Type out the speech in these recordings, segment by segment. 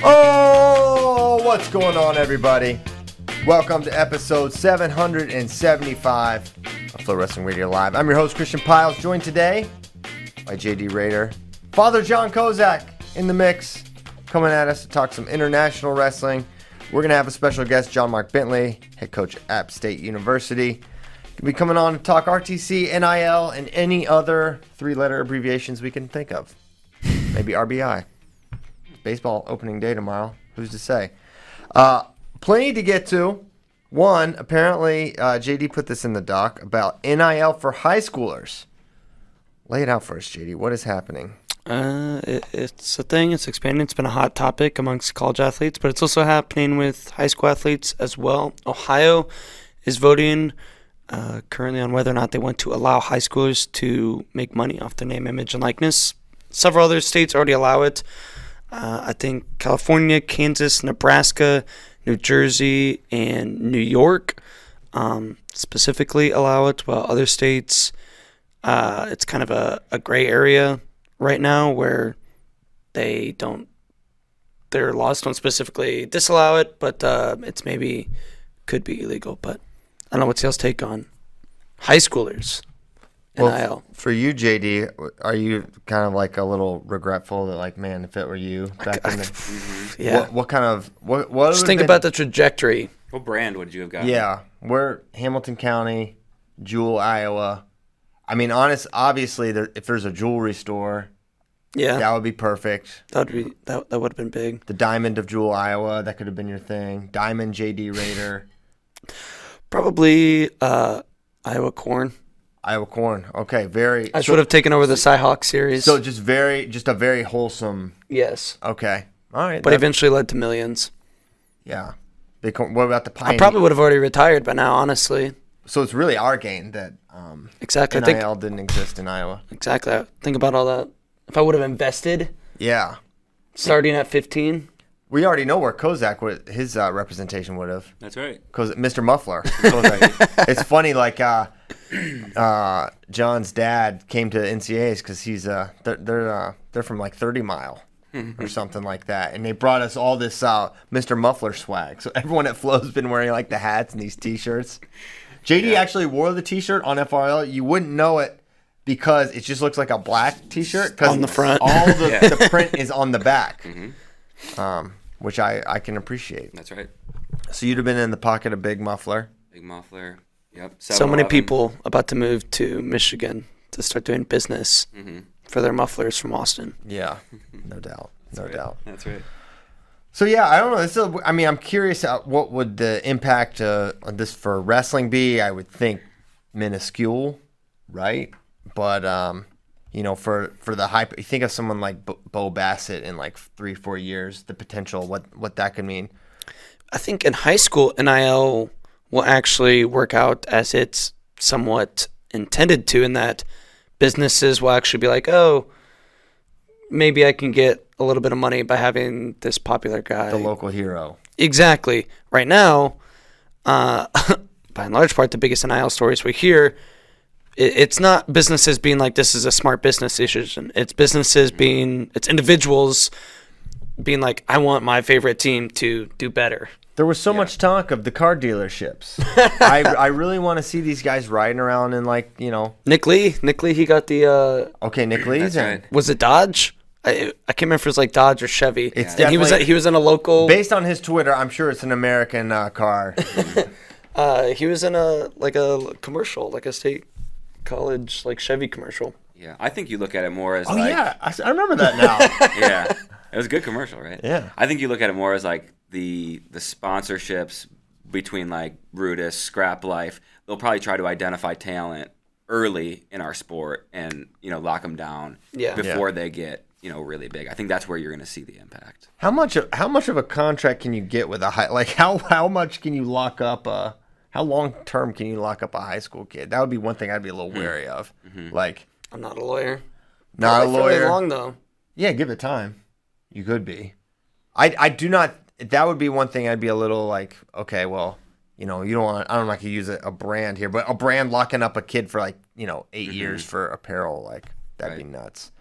Oh, what's going on, everybody? Welcome to episode 775 of Flow Wrestling Radio Live. I'm your host, Christian Pyles, joined today by JD Rader, Father John Kozak in the mix, coming at us to talk some international wrestling. We're going to have a special guest, John Mark Bentley, head coach at App State University. Be coming on to talk RTC, NIL, and any other three letter abbreviations we can think of. Maybe RBI baseball opening day tomorrow. Who's to say? Uh, plenty to get to. One, apparently, uh, JD put this in the doc about NIL for high schoolers. Lay it out for us, JD. What is happening? Uh, it, it's a thing. It's expanding. It's been a hot topic amongst college athletes, but it's also happening with high school athletes as well. Ohio is voting uh, currently on whether or not they want to allow high schoolers to make money off their name, image, and likeness. Several other states already allow it. Uh, I think California, Kansas, Nebraska, New Jersey, and New York um, specifically allow it, while other states, uh, it's kind of a, a gray area right now where they don't, their laws don't specifically disallow it, but uh, it's maybe could be illegal. But I don't know what's y'all's take on high schoolers. Well, NIL. for you, JD, are you kind of like a little regretful that, like, man, if it were you back in the, Yeah. what, what kind of what? what Just think been- about the trajectory. What brand would you have gotten? Yeah, we're Hamilton County, Jewell, Iowa. I mean, honest, obviously, there, if there's a jewelry store, Yeah, that would be perfect. that would be that. That would have been big. The Diamond of Jewell, Iowa, that could have been your thing. Diamond JD Rader, Probably uh, Iowa corn. Iowa Corn. Okay, very. I so, should have taken over the Cyhawk series. So just very, just a very wholesome. yes, Okay, all right. but that- eventually led to millions. yeah. Big corn. What about the I probably would have already retired by now. Honestly, So it's really our gain that um, exactly. I think didn't exist in Iowa. exactly. Think about all that. If I would have invested Yeah. starting at 15, We already know where Kozak would his uh, representation would have. That's right. Cause Mr. Muffler. It's funny, like uh, uh, John's dad came to NCA's because he's uh, they're they're, uh, they're from like Thirty Mile or something like that, and they brought us all this uh, Mr. Muffler swag. So everyone at Flow's been wearing like the hats and these T-shirts. JD actually wore the T-shirt on FRL. You wouldn't know it because it just looks like a black T-shirt 'cause On the front. All the, Yeah. the print is on the back, um, which I I can appreciate. That's right. So you'd have been in the pocket of Big Muffler. Big muffler. Yep. so many people about to move to Michigan to start doing business Mm-hmm. for their mufflers from Austin. Yeah, no doubt, no Right. doubt. That's right. So yeah, I don't know. This is a, I mean, I'm curious. Uh, what would the impact uh, on this for wrestling be? I would think minuscule, right? But um, you know, for for the hype, you think of someone like Bo, Bo Bassett in like three, four years, the potential, what what that could mean. I think in high school, NIL will actually work out as it's somewhat intended to, in that businesses will actually be like, oh, maybe I can get a little bit of money by having this popular guy. The local hero. Exactly. Right now, uh, by and large part, the biggest NIL stories we hear, it, it's not businesses being like, this is a smart business decision. It's businesses being, it's individuals being like, I want my favorite team to do better. There was so much talk of the car dealerships. I, I really want to see these guys riding around in like you know. Nick Lee, Nick Lee, he got the, uh, Okay, Nick Lee's in. right. was it Dodge? I, I can't remember if it was like Dodge or Chevy. It's and he was he was in a local. Based on his Twitter, I'm sure it's an American uh, car. Uh, he was in a like a commercial, like a state college like Chevy commercial. Yeah, I think you look at it more as oh like yeah, I, s- I remember that now. yeah. It was a good commercial, right? Yeah. I think you look at it more as like the the sponsorships between like Brutus, Scrap Life. They'll probably try to identify talent early in our sport and you know lock them down Yeah. before they get you know really big. I think that's where you're going to see the impact. how much of how much of a contract can you get with a high? Like how how much can you lock up a? How long term can you lock up a high school kid? That would be one thing I'd be a little hmm. wary of. Mm-hmm. Like I'm not a lawyer. not a lawyer. long though. Yeah, give it time. You could be. I I do not. That would be one thing I'd be a little like, okay, well, you know, you don't want. I don't like to use a, a brand here, but a brand locking up a kid for like you know 8 years for apparel, like that'd be nuts.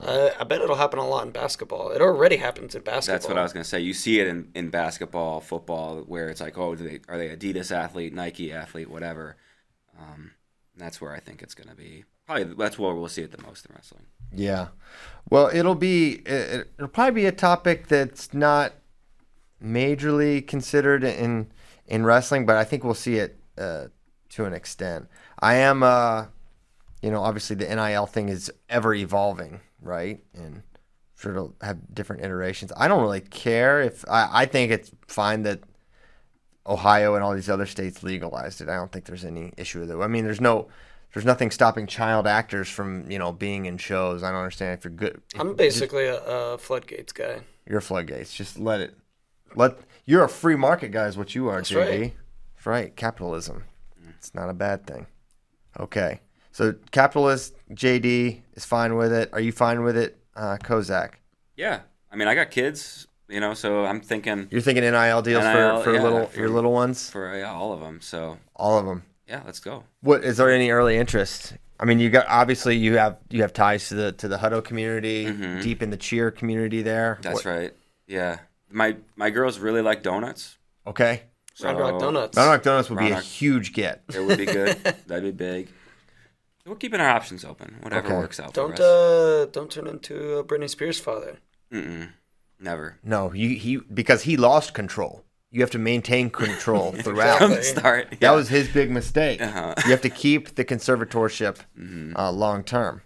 Uh, I bet it'll happen a lot in basketball. It already happens in basketball. That's what I was going to say. You see it in, in basketball, football, where it's like, oh, do they, are they Adidas athlete, Nike athlete, whatever. Um, that's where I think it's going to be. Probably that's where we'll see it the most in wrestling. Yeah. Well, it'll be it, it'll probably be a topic that's not majorly considered in in wrestling, but I think we'll see it uh, to an extent. I am, uh, you know, obviously the NIL thing is ever evolving, right? And sure it'll have different iterations. I don't really care if I, I think it's fine that Ohio and all these other states legalized it. I don't think there's any issue with it. I mean, there's no, there's nothing stopping child actors from you know being in shows. I don't understand if you're good. if I'm basically a, a floodgates guy. you're floodgates. Just let it. Let you're a free market guy is what you are, That's JD. right. That's right. Capitalism. It's not a bad thing. Okay. So capitalist JD is fine with it. Are you fine with it, uh, Kozak? Yeah, I mean, I got kids, you know, so I'm thinking You're thinking NIL deals NIL, for, for yeah, little for- your little ones, for yeah, all of them. So all of them. Yeah, let's go. What is there any early interest? I mean, you got obviously you have you have ties to the to the Hutto community, deep in the cheer community there. Mm-hmm. That's What- right. Yeah, my my girls really like donuts. Okay. So Round Rock Donuts. Round Rock Donuts would be a huge get. It would be good. That'd be big. We're keeping our options open. Whatever Okay. works out Don't for us. uh, don't turn into a Britney Spears father. Mm-mm. Never. No, you he because he lost control. You have to maintain control throughout. From the Exactly. start. That was his big mistake. Uh-huh. You have to keep the conservatorship Mm-hmm. uh, long term.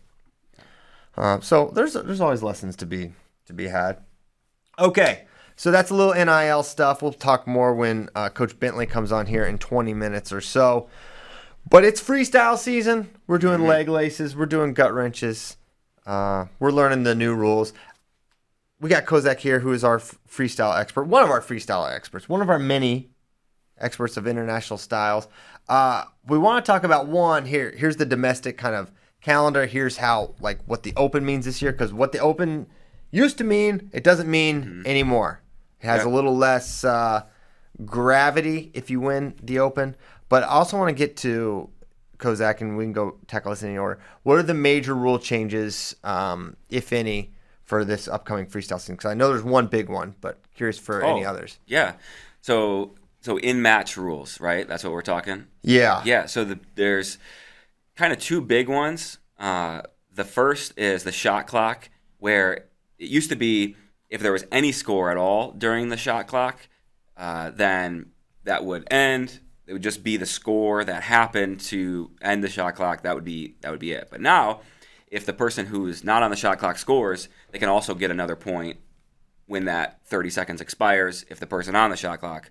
Uh, so there's there's always lessons to be to be had. Okay, so that's a little NIL stuff. We'll talk more when uh, Coach Bentley comes on here in 20 minutes or so. But it's freestyle season. We're doing Mm-hmm. leg laces. We're doing gut wrenches. Uh, we're learning the new rules. We got Kozak here, who is our f- freestyle expert, one of our freestyle experts, one of our many experts of international styles. Uh, we want to talk about one here. Here's the domestic kind of calendar. Here's how like what the Open means this year, because what the Open used to mean, it doesn't mean anymore. It has Yeah. a little less uh, gravity if you win the Open. But I also want to get to Kozak, and we can go tackle this in any order. What are the major rule changes, um, if any, for this upcoming freestyle season? Because I know there's one big one, but curious for any Oh, others. Yeah. So so in match rules, right? That's what we're talking. Yeah. Yeah. So the, there's kind of two big ones. Uh, the first is the shot clock, where it used to be if there was any score at all during the shot clock, uh, then that would end. It would just be the score that happened to end the shot clock. That would be that would be it. But now, if the person who's not on the shot clock scores, they can also get another point when that 30 seconds expires. If the person on the shot clock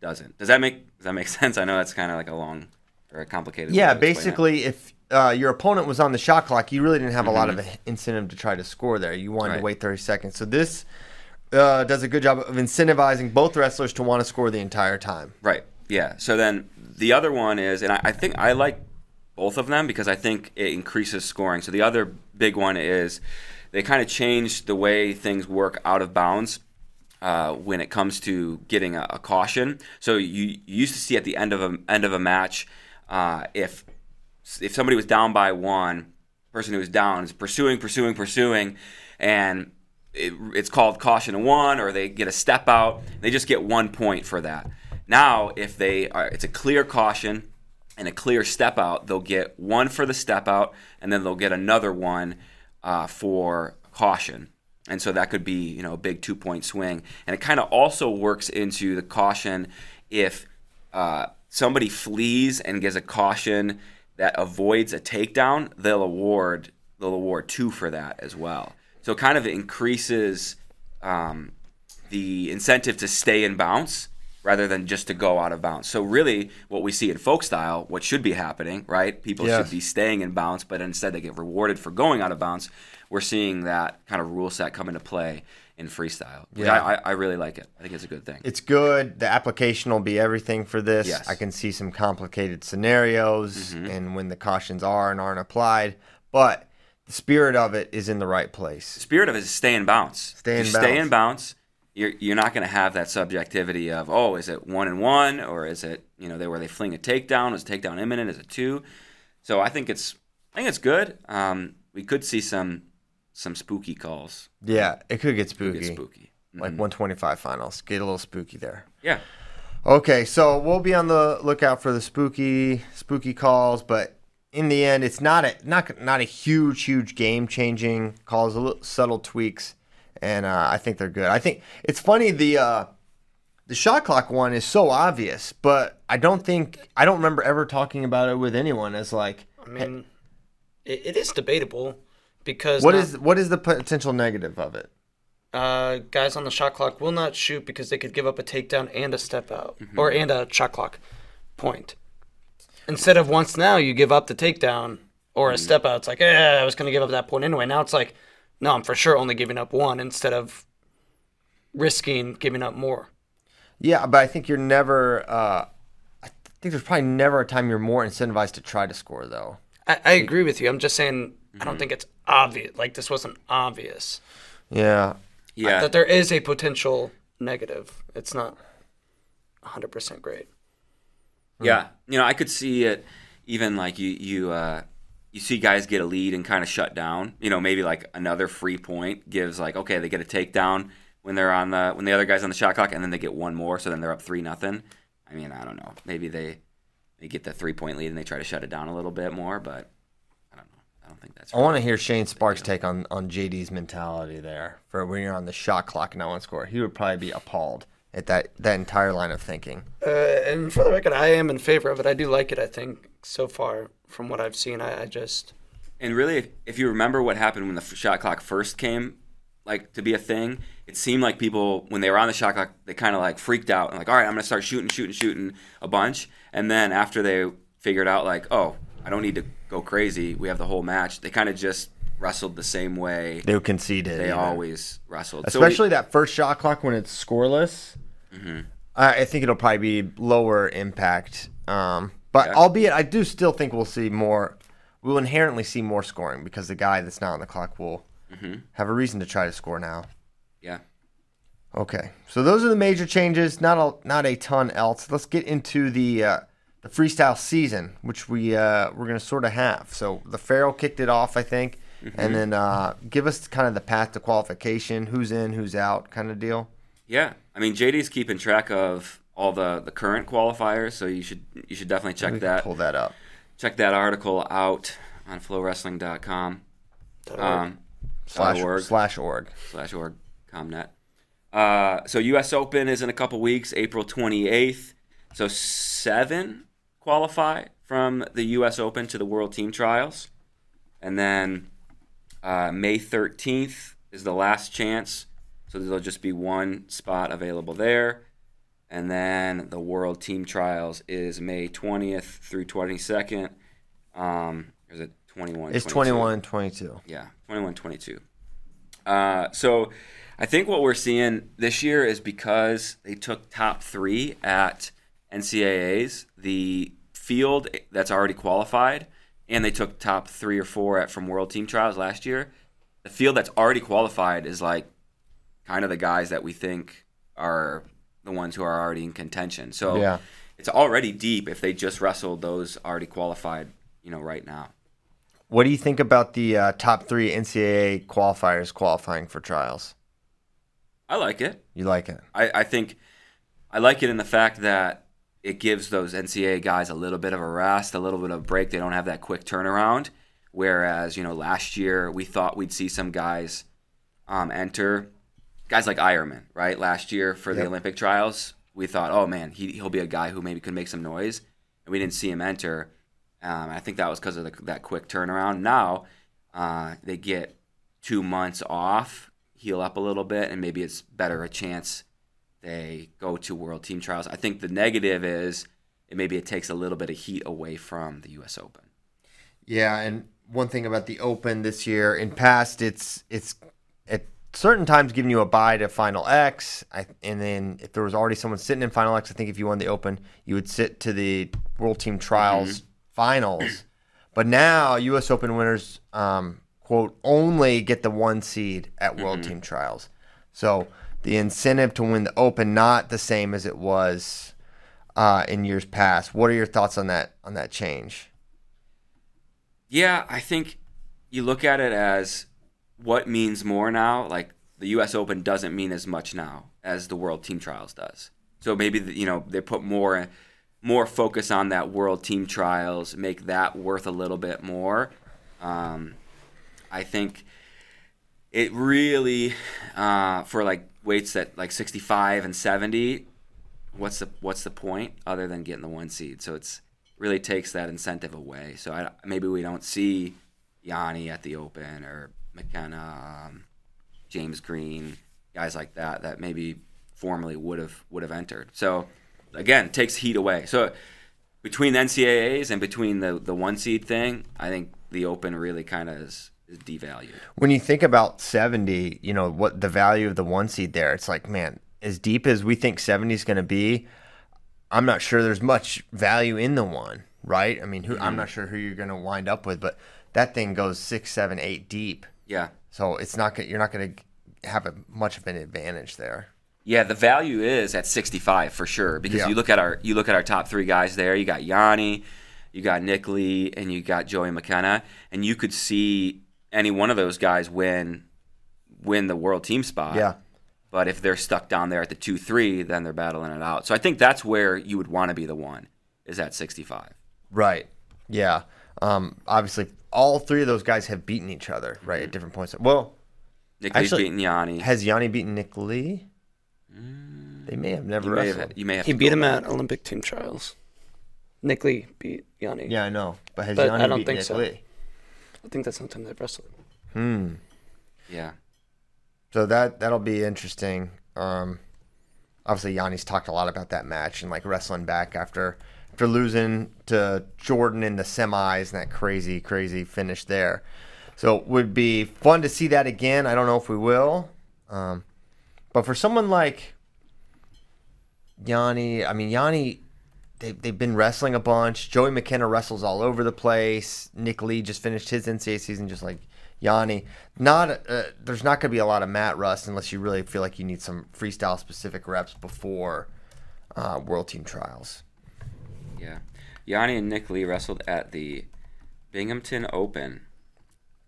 doesn't, does that make does that make sense? I know that's kind of like a long or a complicated. Yeah, to basically, if uh, your opponent was on the shot clock, you really didn't have a lot of incentive to try to score there. You wanted to Mm-hmm. Wait 30 seconds. So this uh, does a good job of incentivizing both wrestlers to want to score the entire time. Right. Yeah. So then the other one is, and I, I think I like both of them because I think it increases scoring. So the other big one is they kind of changed the way things work out of bounds. Uh, when it comes to getting a, a caution, so you, you, used to see at the end of a end of a match, uh, if if somebody was down by one, person who was down is pursuing, pursuing, pursuing, and it, it's called caution to one, or they get a step out. They just get one point for that. Now, if they are, it's a clear caution and a clear step out, they'll get one for the step out, and then they'll get another one uh, for caution. And so that could be, you know, a big two point swing. And it kind of also works into the caution if uh, somebody flees and gets a caution that avoids a takedown, they'll award they'll award two for that as well. So it kind of increases um, the incentive to stay in bounce rather than just to go out of bounds. So really, what we see in folk style, what should be happening, right? People Yes. should be staying in bounds, but instead they get rewarded for going out of bounds. We're seeing that kind of rule set come into play in freestyle. Yeah. I, I, really like it. I think it's a good thing. It's good. The application will be everything for this. Yes. I can see some complicated scenarios Mm-hmm. and when the cautions are and aren't applied, but the spirit of it is in the right place. The spirit of it is stay in bounce. Stay in bounce. Stay in bounce. You're, you're not going to have that subjectivity of oh is it one and one or is it you know they where they fling a takedown is a takedown imminent is it two so I think it's I think it's good um, we could see some some spooky calls Yeah, it could get Could spooky. get spooky Like 125 finals. Get a little spooky there. yeah Okay, so we'll be on the lookout for the spooky spooky calls, but in the end, it's not a not not a huge huge game changing calls. A little subtle tweaks, and uh, I think they're good. I think it's funny the uh, the shot clock one is so obvious, but I don't think I don't remember ever talking about it with anyone as like I mean, it, it is debatable because what not- is what is the potential negative of it? uh, guys on the shot clock will not shoot because they could give up a takedown and a step out Mm-hmm. or and a shot clock point. Instead of once now you give up the takedown or a Mm-hmm. step out, it's like, eh, I was going to give up that point anyway. Now it's like, no, I'm for sure only giving up one instead of risking giving up more. Yeah, but I think you're never. Uh, I think there's probably never a time you're more incentivized to try to score though. I, I agree with you. I'm just saying, I don't think it's obvious. Like, this wasn't obvious. Yeah, yeah That there is a potential negative. It's not 100% great. Yeah, you know, I could see it even like you you uh, you see guys get a lead and kind of shut down. You know, maybe like another free point gives like okay, they get a takedown when they're on the when the other guy's on the shot clock, and then they get one more, so then they're up three nothing. I mean, I don't know. Maybe they they get the three point lead and they try to shut it down a little bit more, but I don't know. I don't think that's. I want to hear Shane Sparks' take on, on JD's mentality there for when you're on the shot clock and not one score. He would probably be appalled at that that entire line of thinking. Uh, and for the record, I am in favor of it. I do like it, I think, so far from what I've seen. I, I just. And really, if, if you remember what happened when the shot clock first came, like to be a thing, it seemed like people when they were on the shot clock, they kind of like freaked out and like, all right, I'm gonna start shooting, shooting, shooting a bunch. And then after they figured out like, oh, I don't need to go crazy. We have the whole match. They kind of just wrestled the same way They they conceded. even. always wrestled. So we- especially that first shot clock when it's scoreless. Mm-hmm. I, I think it'll probably be lower impact. Um, but Yeah. albeit, I do still think we'll see more. We'll inherently see more scoring because the guy that's not on the clock will Mm-hmm. have a reason to try to score now. yeah. Okay, so those are the major changes. Not a not a ton else. Let's get into the uh, the freestyle season, which we uh, we're gonna sort of have. So the Farrell kicked it off, I think, and then uh, give us kind of the path to qualification, who's in, who's out, kind of deal. Yeah, I mean JD's keeping track of all the, the current qualifiers, so you should you should definitely check that pull that up. check that article out on flowwrestling.com um, Slash org. slash org. slash org comnet. Uh, so U.S. Open is in a couple weeks, April 28th. So seven qualify from the U.S. Open to the World Team Trials, and then uh, May 13th is the last chance. So there'll just be one spot available there. And then the World Team Trials is May 20th through 22nd. Um, is it 21? It's 22? 21 22. Yeah, 21 22. Uh, so I think what we're seeing this year is because they took top three at NCAAs, the field that's already qualified and they took top three or four at from World Team Trials last year. The field that's already qualified is like kind of the guys that we think are the ones who are already in contention. So Yeah. it's already deep if they just wrestled those already qualified, you know, right now. What do you think about the uh, top three NCAA qualifiers qualifying for trials? I like it. You like it? I, I think I like it in the fact that it gives those NCAA guys a little bit of a rest, a little bit of a break. They don't have that quick turnaround. Whereas, you know, last year we thought we'd see some guys um, enter, guys like Ironman, right? Last year for the Yep. Olympic trials, we thought, oh man, he, he'll be a guy who maybe could make some noise. And we didn't see him enter. Um, I think that was because of the, that quick turnaround. Now uh, they get two months off, heal up a little bit, and maybe it's better a chance they go to World Team Trials. I think the negative is it maybe it takes a little bit of heat away from the U.S. Open. Yeah, and one thing about the Open this year, in past, it's it's certain times giving you a bye to Final X, I, and then if there was already someone sitting in Final X, I think if you won the Open, you would sit to the World Team Trials finals. But now, U.S. Open winners, um, quote, only get the one seed at World Team Trials. So the incentive to win the Open not the same as it was uh, in years past. What are your thoughts on that on that change? Yeah, I think you look at it as what means more now. Like the U.S. Open doesn't mean as much now as the World Team Trials does. So maybe you know they put more more focus on that World Team Trials, make that worth a little bit more. Um, I think it really uh, for like weights that like 65 and 70 what's the what's the point other than getting the one seed so it's really takes that incentive away so I, maybe we don't see yianni at the open or mckenna um, james green guys like that that maybe formerly would have would have entered so again takes heat away so between the ncaaas and between the the one seed thing i think the open really kind of is, is devalued When you think about 70, you know, what the value of the one seed there, it's like, man, as deep as we think 70 is going to be, I'm not sure there's much value in the one, right? I mean, who, I'm not sure who you're going to wind up with, but that thing goes six, seven, eight deep. Yeah So it's not gonna, you're not going to have a, much of an advantage there. Yeah, the value is at 65 for sure because Yeah. you look at our you look at our top three guys there. You got Yianni, you got Nick Lee, and you got Joey McKenna, and you could see any one of those guys win win the world team spot. Yeah. But if they're stuck down there at the two three, then they're battling it out. So I think that's where you would want to be the one is at 65. Right. Yeah. Um, obviously, all three of those guys have beaten each other, right, at different points. Well, Nick Lee's Actually, beating Yianni. has Yianni beaten Nick Lee? They may have never you may wrestled. have, you may have He beat him at Olympic team trials. Nick Lee beat Yianni. Yeah, I know. But has But Yianni I don't beaten think Nick so. Lee? I think that's the time they've wrestled. Hmm. Yeah. So that that'll be interesting. Um, obviously, Yanni's talked a lot about that match and like wrestling back after after losing to Jordan in the semis and that crazy, crazy finish there. So it would be fun to see that again. I don't know if we will, um, but for someone like Yianni, I mean Yianni, they they've been wrestling a bunch. Joey McKenna wrestles all over the place. Nick Lee just finished his NCAA season just like Yianni. Not uh, there's not going to be a lot of mat rust unless you really feel like you need some freestyle specific reps before uh, World Team Trials. Yeah. Yianni and Nick Lee wrestled at the Binghamton Open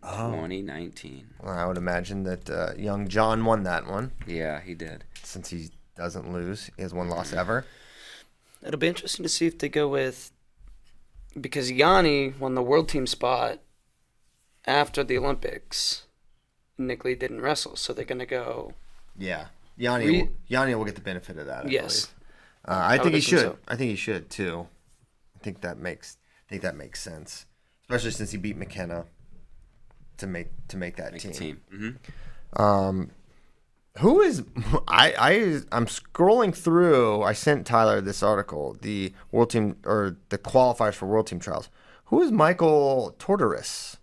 Oh. 2019. Well, I would imagine that uh, young John won that one Yeah, he did. since he doesn't lose. He has one loss ever. It'll be interesting to see if they go with because Yianni won the world team spot after the Olympics. Nick Lee didn't wrestle, so they're gonna go. Yeah, Yianni. Re- will, Yianni will get the benefit of that. I Yes. Uh, I, I think he should. so. I think he should too. I think that makes. I think that makes sense, especially since he beat McKenna to make to make that Make team. a team. hmm Who is I I I'm scrolling through. I sent Tyler this article, the world team or the qualifiers for world team trials. Who is Michael Tortoris?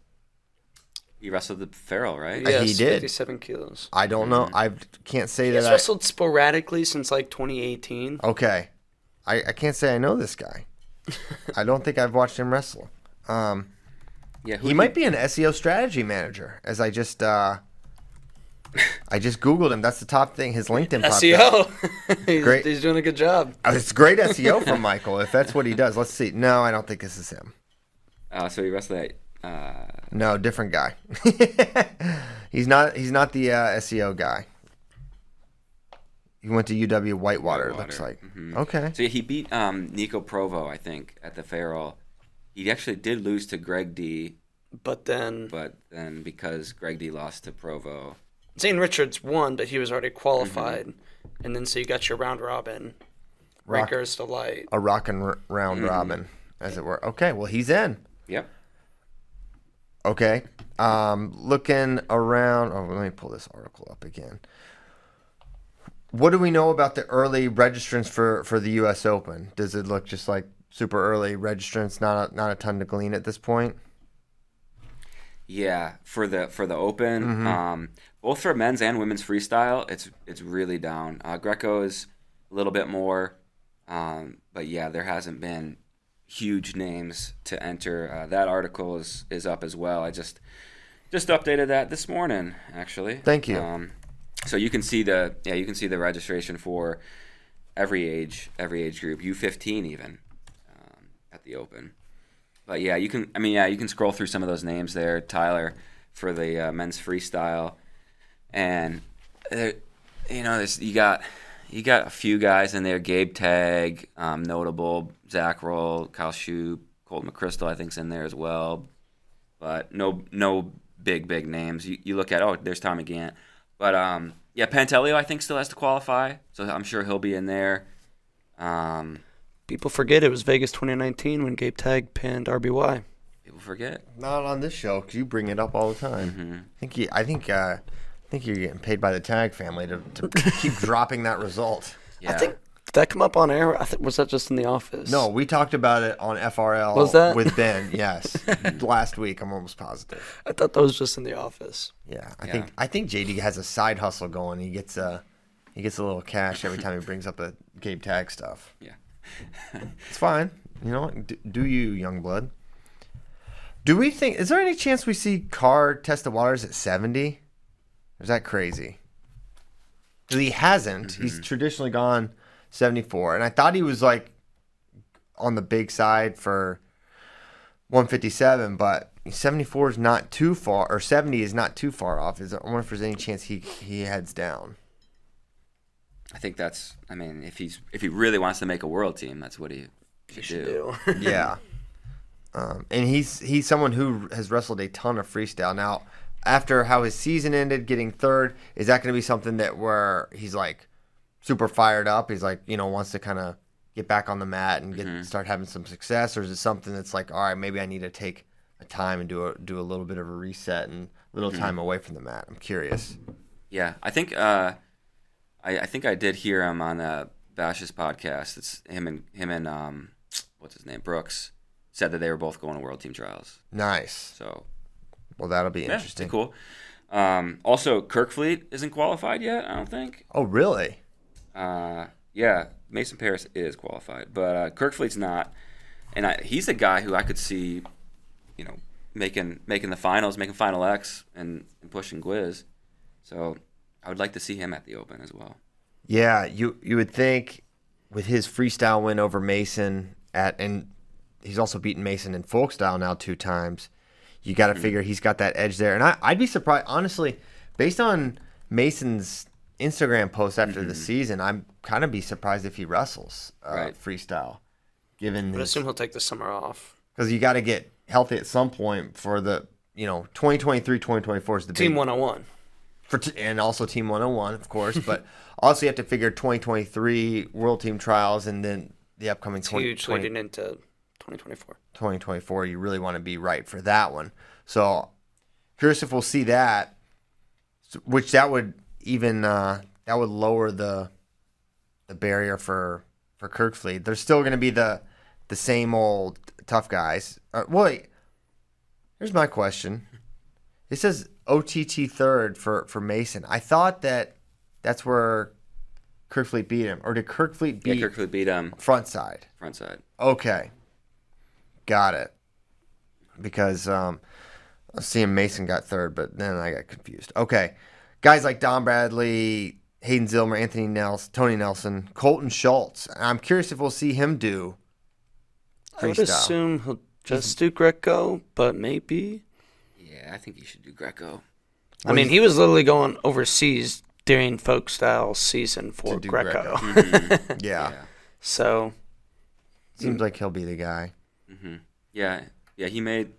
He wrestled the Farrell, right? Yeah. he did. fifty-seven kilos. I don't know. Mm-hmm. I can't say He's that. I, wrestled sporadically since like 2018. okay, I I can't say I know this guy. I don't think I've watched him wrestle. Um, Yeah, he might you- be an SEO strategy manager. As I just uh, I just googled him. That's the top thing. His LinkedIn. SEO. he's, Great. he's doing a good job. Oh, It's great SEO from Michael. If that's what he does, let's see. No, I don't think this is him. Uh, so he wrestled at. Uh, No, different guy. he's not. He's not the uh, SEO guy. He went to UW Whitewater. it looks like. Whitewater, mhm. Okay. So he beat um, Nico Provo, I think, at the Farrell. He actually did lose to Greg D, But then but then because Greg D lost to Provo, Zane Richards won, but he was already qualified. Mm-hmm. And then so you got your round robin. Rock- Rikers Delight. A rock and r- round Mm-hmm. robin, as it were. Okay. Well, he's in. yep. Okay. Um, looking around. Oh, let me pull this article up again. What do we know about the early registrants for, for the U.S. Open? Does it look just like super early registrants? Not a, not a ton to glean at this point. Yeah, for the for the Open, Mm-hmm. um, both for men's and women's freestyle, it's it's really down. Uh, Greco is a little bit more, um, but yeah, there hasn't been huge names to enter. Uh, that article is is up as well. I just just updated that this morning, actually. Thank you. Um, so you can see the yeah you can see the registration for every age every age group U15 even um, at the Open. But yeah, you can. I mean, yeah, you can scroll through some of those names there. Tyler for the uh, men's freestyle, and you know, there's, you got you got a few guys in there. Gabe Tagg, um, notable. Zach Roll, Kyle Shoup, Colt McChrystal, I think's in there as well. But no, no big big names. You, you look at oh, there's Tommy Gant, but um, yeah, Pantelio I think still has to qualify, so I'm sure he'll be in there. Um, People forget it was Vegas 2019 when Gabe Tagg pinned RBY. people forget. Not on this show because you bring it up all the time. Mm-hmm. I think you, I think uh, I think you're getting paid by the Tagg family to, to keep dropping that result. Yeah. I think did that come up on air? I think was that just in the office? No, we talked about it on FRL Was that? with Ben. Yes, last week. I'm almost positive. I thought that was just in the office. Yeah, I Yeah. think I think JD has a side hustle going. He gets a he gets a little cash every time he brings up the Gabe Tagg stuff. Yeah. It's fine. You know, do, do you, young blood? Do we think? Is there any chance we see Carr test the waters at seventy? Is that crazy? he hasn't. He's mm-hmm. traditionally gone seventy four, and I thought he was like on the big side for one fifty seven, but seventy four is not too far, or seventy is not too far off. Is there, I wonder if there's any chance he he heads down. I think that's. I mean, if he's if he really wants to make a world team, that's what he should, do. yeah. Um, and he's he's someone who has wrestled a ton of freestyle. Now, after how his season ended, getting third, is that going to be something that where he's like super fired up? He's like, you know, wants to kind of get back on the mat and get start having some success, or is it something that's like, all right, maybe I need to take a time and do a do a little bit of a reset and a little time away from the mat? I'm curious. Yeah, I think. Uh, I, I think I did hear him on uh, Bash's podcast. It's him and him and um, what's his name, Brooks, said that they were both going to world team trials. Nice. So Well, that'll be yeah, interesting. cool. Um, also, Kerkvliet isn't qualified yet. I don't think. Oh, really? Uh, yeah, Mason Parris is qualified, but uh, Kerkvliet's not, and I, he's a guy who I could see, you know, making making the finals, making Final X, and, and pushing Gwiz. So I would like to see him at the Open as well. Yeah, you you would think with his freestyle win over Mason at and he's also beaten Mason in folk style now two times. You got to Mm-hmm. figure he's got that edge there, and I, I'd be surprised honestly, based on Mason's Instagram post after the season. I'm kind of be surprised if he wrestles uh, Mm-hmm. Right. freestyle, given I his assume he'll take the summer off. because you got to get healthy at some point for the you know 2023 2024 is the Team big 101. for t- and also Team 101, of course. but also you have to figure 2023 World Team Trials and then the upcoming It's 20, huge 20 leading into 2024. 2024. You really want to be right for that one. So curious if we'll see that, which that would even uh, that would lower the the barrier for for Kerkvliet. They're still going to be the the same old tough guys. Uh, wait, here's my question. It says OTT third for for Mason. I thought that that's where Kerkvliet beat him, or did Kerkvliet Yeah, beat Kerkvliet beat him front side? front side. Okay. Got it. Because um I was seeing Mason got third, but then I got confused. Okay. Guys like Dom Bradley, Hayden Zillmer, Anthony Nelson, Tony Nelson, Colton Schultz. I'm curious if we'll see him do I would freestyle. assume he'll just do Greco, but maybe. Yeah, I think he should do Greco. I mean, he was literally going overseas during folk style season for To do Greco. Greco. yeah. so Seems like he'll be the guy. Yeah, yeah. He made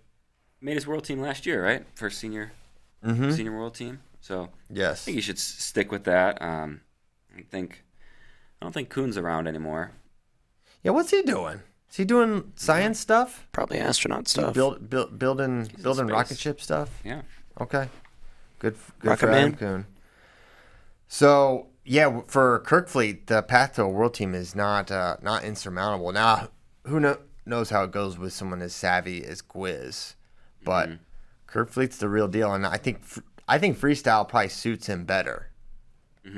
made his world team last year, right? First senior Mm-hmm. senior world team. So yes, I think you should s- stick with that. Um, I think I don't think Coon's around anymore. Yeah, what's he doing? Is he doing science stuff? probably astronaut stuff. Build, build, building in building space. rocket ship stuff? Yeah. Okay. Good, f- good Rocket for Adam Coon. So yeah, for Kerkvliet, the path to a world team is not uh, not insurmountable. Now, who kno- knows how it goes with someone as savvy as Gwiz, but Kerkvliet's the real deal, and I think f- I think freestyle probably suits him better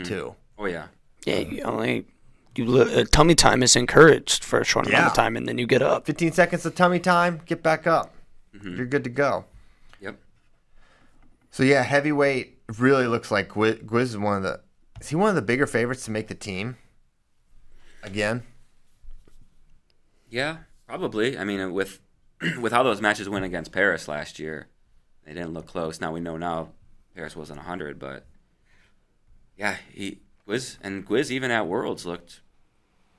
too. Oh yeah. yeah, you only you li- uh, tummy time is encouraged for a short amount of time, and then you get up. 15 seconds of tummy time, get back up. You're good to go. Yep. So yeah, heavyweight really looks like Gwiz, Gwiz is one of the. Is he one of the bigger favorites to make the team? Again, Yeah, probably. I mean, with with how those matches went against Parris last year, they didn't look close. Now we know now Parris wasn't hundred, but yeah, he Gwiz and Gwiz even at Worlds looked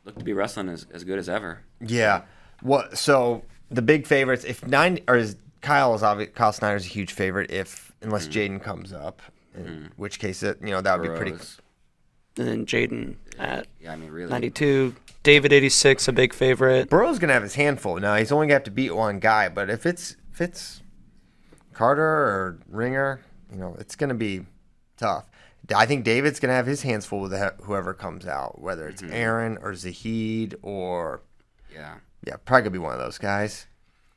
looked to be wrestling as, as good as ever. yeah. What? So the big favorites, if nine or is Kyle is obvious. Kyle Snyder's a huge favorite. If unless mm-hmm. J'den comes up, in mm-hmm. which case it you know that would be pretty. Burroughs. And then J'den at Yeah, I mean, really. 92, David 86, a big favorite. Burroughs' gonna have his handful. Now he's only gonna have to beat one guy, but if it's if it's Carter or Ringer, you know it's gonna be tough. I think David's gonna have his hands full with whoever comes out, whether it's Aaron or Zahid or Yeah. yeah, probably gonna be one of those guys.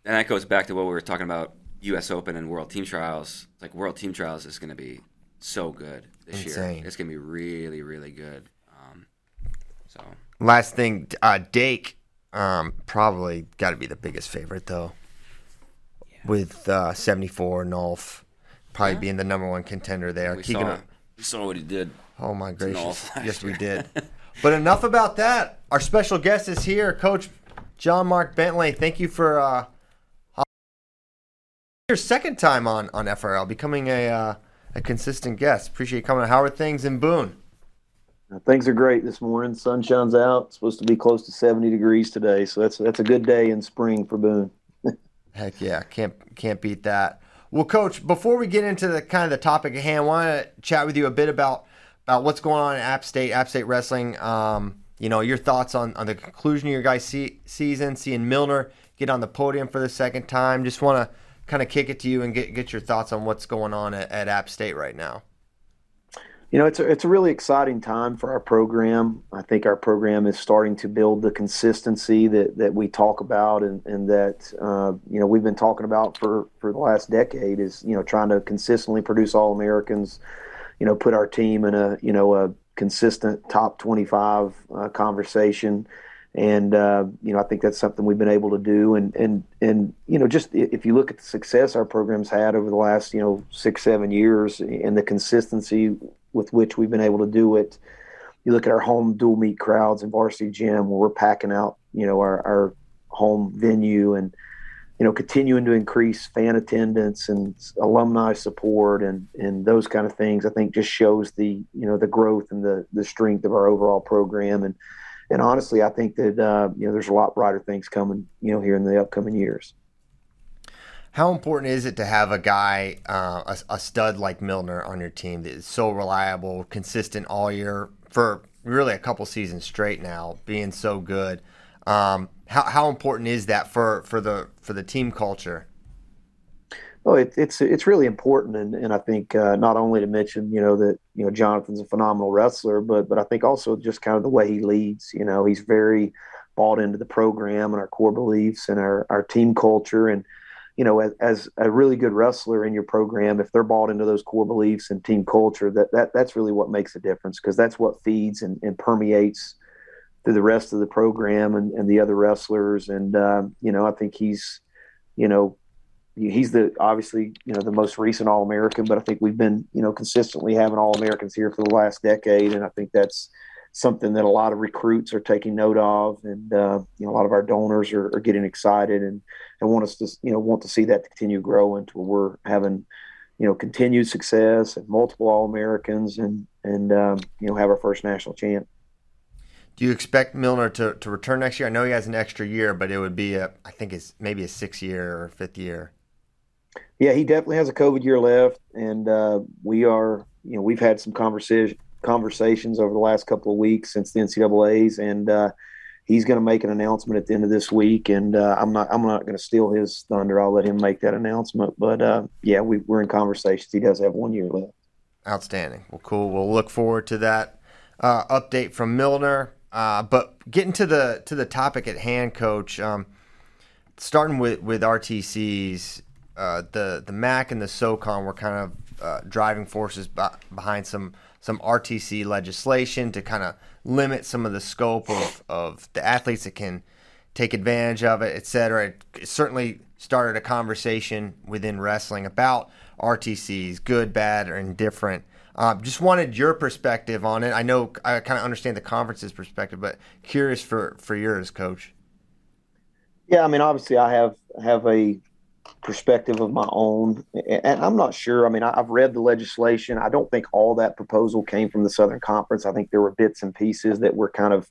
And that goes back to what we were talking about U.S. Open and World Team Trials. Like World Team Trials is going to be so good this Insane. year. It's going to be really, really good. Um, so Last thing, uh, Dake, um, probably got to be the biggest favorite though, with uh, seventy four Nolf, probably being the number one contender there. we Keegan- saw, we saw what he did. Oh my gracious! Yes, we did. but enough about that. Our special guest is here, Coach John Mark Bentley. Thank you for uh, your second time on on FRL, becoming a uh, a consistent guest. Appreciate you coming. How are things in Boone? Uh, Things are great this morning. Sun shines out. It's supposed to be close to 70 degrees today, so that's that's a good day in spring for Boone. Heck yeah, can't can't beat that. Well, Coach, before we get into the kind of the topic at hand, I want to chat with you a bit about about what's going on in App State, App State Wrestling. Um, you know, your thoughts on, on the conclusion of your guys' se- season, seeing Millner get on the podium for the second time. Just want to kind of kick it to you and get get your thoughts on what's going on at, at App State right now. You know, it's a, it's a really exciting time for our program. I think our program is starting to build the consistency that, that we talk about and, and that, uh, you know, we've been talking about for, for the last decade is, you know, trying to consistently produce All Americans, you know, put our team in a, you know, a consistent top 25 uh, conversation. And, uh, you know, I think that's something we've been able to do. And, and, and, you know, just if you look at the success our program's had over the last, you know, six, seven years and the consistency with which we've been able to do it. You look at our home dual meet crowds in Varsity Gym where we're packing out, you know, our, our home venue and, you know, continuing to increase fan attendance and alumni support and, and those kind of things, I think just shows the, you know, the growth and the, the strength of our overall program. And, and honestly, I think that, uh, you know, there's a lot brighter things coming, you know, here in the upcoming years. How important is it to have a guy, uh, a, a stud like Millner on your team that is so reliable, consistent all year for really a couple seasons straight now, being so good? Um, how, how important is that for, for the for the team culture? Oh, it, it's it's really important, and, and I think uh, not only to mention you know that you know Jonathan's a phenomenal wrestler, but but I think also just kind of the way he leads. You know, he's very bought into the program and our core beliefs and our our team culture, and you know, as, as a really good wrestler in your program, if they're bought into those core beliefs and team culture, that that that's really what makes a difference because that's what feeds and, and permeates through the rest of the program and, and the other wrestlers. And uh, you know, I think he's you know he's the obviously you know the most recent All American, but I think we've been you know consistently having All Americans here for the last decade, and I think that's something that a lot of recruits are taking note of, and uh, you know a lot of our donors are, are, getting excited and and want us to you know want to see that continue growing to where we're having you know continued success and multiple All Americans and and um, you know have our first national champ. Do you expect Millner to, to return next year? I know he has an extra year, but it would be a I think it's maybe a six year or fifth year. Yeah, he definitely has a COVID year left, and uh, we are you know we've had some conversation conversations over the last couple of weeks since the NCAA's, and uh, he's going to make an announcement at the end of this week. And uh, I'm not I'm not going to steal his thunder. I'll let him make that announcement. But uh, yeah, we, we're in conversations. He does have one year left. Outstanding. Well, cool. We'll look forward to that uh, update from Millner. Uh, but getting to the to the topic at hand, Coach. Um, starting with with RTCs, uh, the the MAC and the SoCon were kind of driving forces behind some some RTC legislation to kind of limit some of the scope of, of the athletes that can take advantage of it, et cetera. It certainly started a conversation within wrestling about RTCs, good, bad, or indifferent. Um, just wanted your perspective on it. I know I kind of understand the conference's perspective, but curious for for yours, Coach. Yeah, I mean, obviously, I have have a perspective of my own, and I'm not sure. I mean, I've read the legislation. I don't think all that proposal came from the Southern Conference. I think there were bits and pieces that were kind of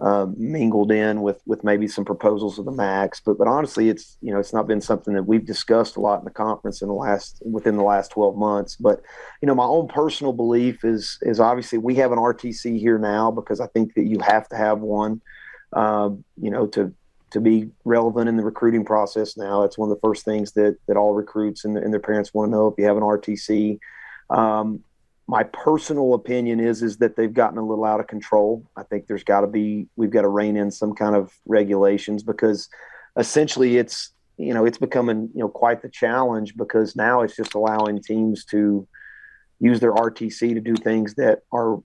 um, mingled in with with maybe some proposals of the MAC's. But but honestly, it's you know it's not been something that we've discussed a lot in the conference in the last within the last 12 months. But you know my own personal belief is is obviously we have an RTC here now because I think that you have to have one. Um, you know to to be relevant in the recruiting process now. It's one of the first things that that all recruits and, and their parents want to know if you have an RTC. Um, my personal opinion is is that they've gotten a little out of control. I think there's got to be we've got to rein in some kind of regulations because essentially it's you know it's becoming you know quite the challenge because now it's just allowing teams to use their RTC to do things that are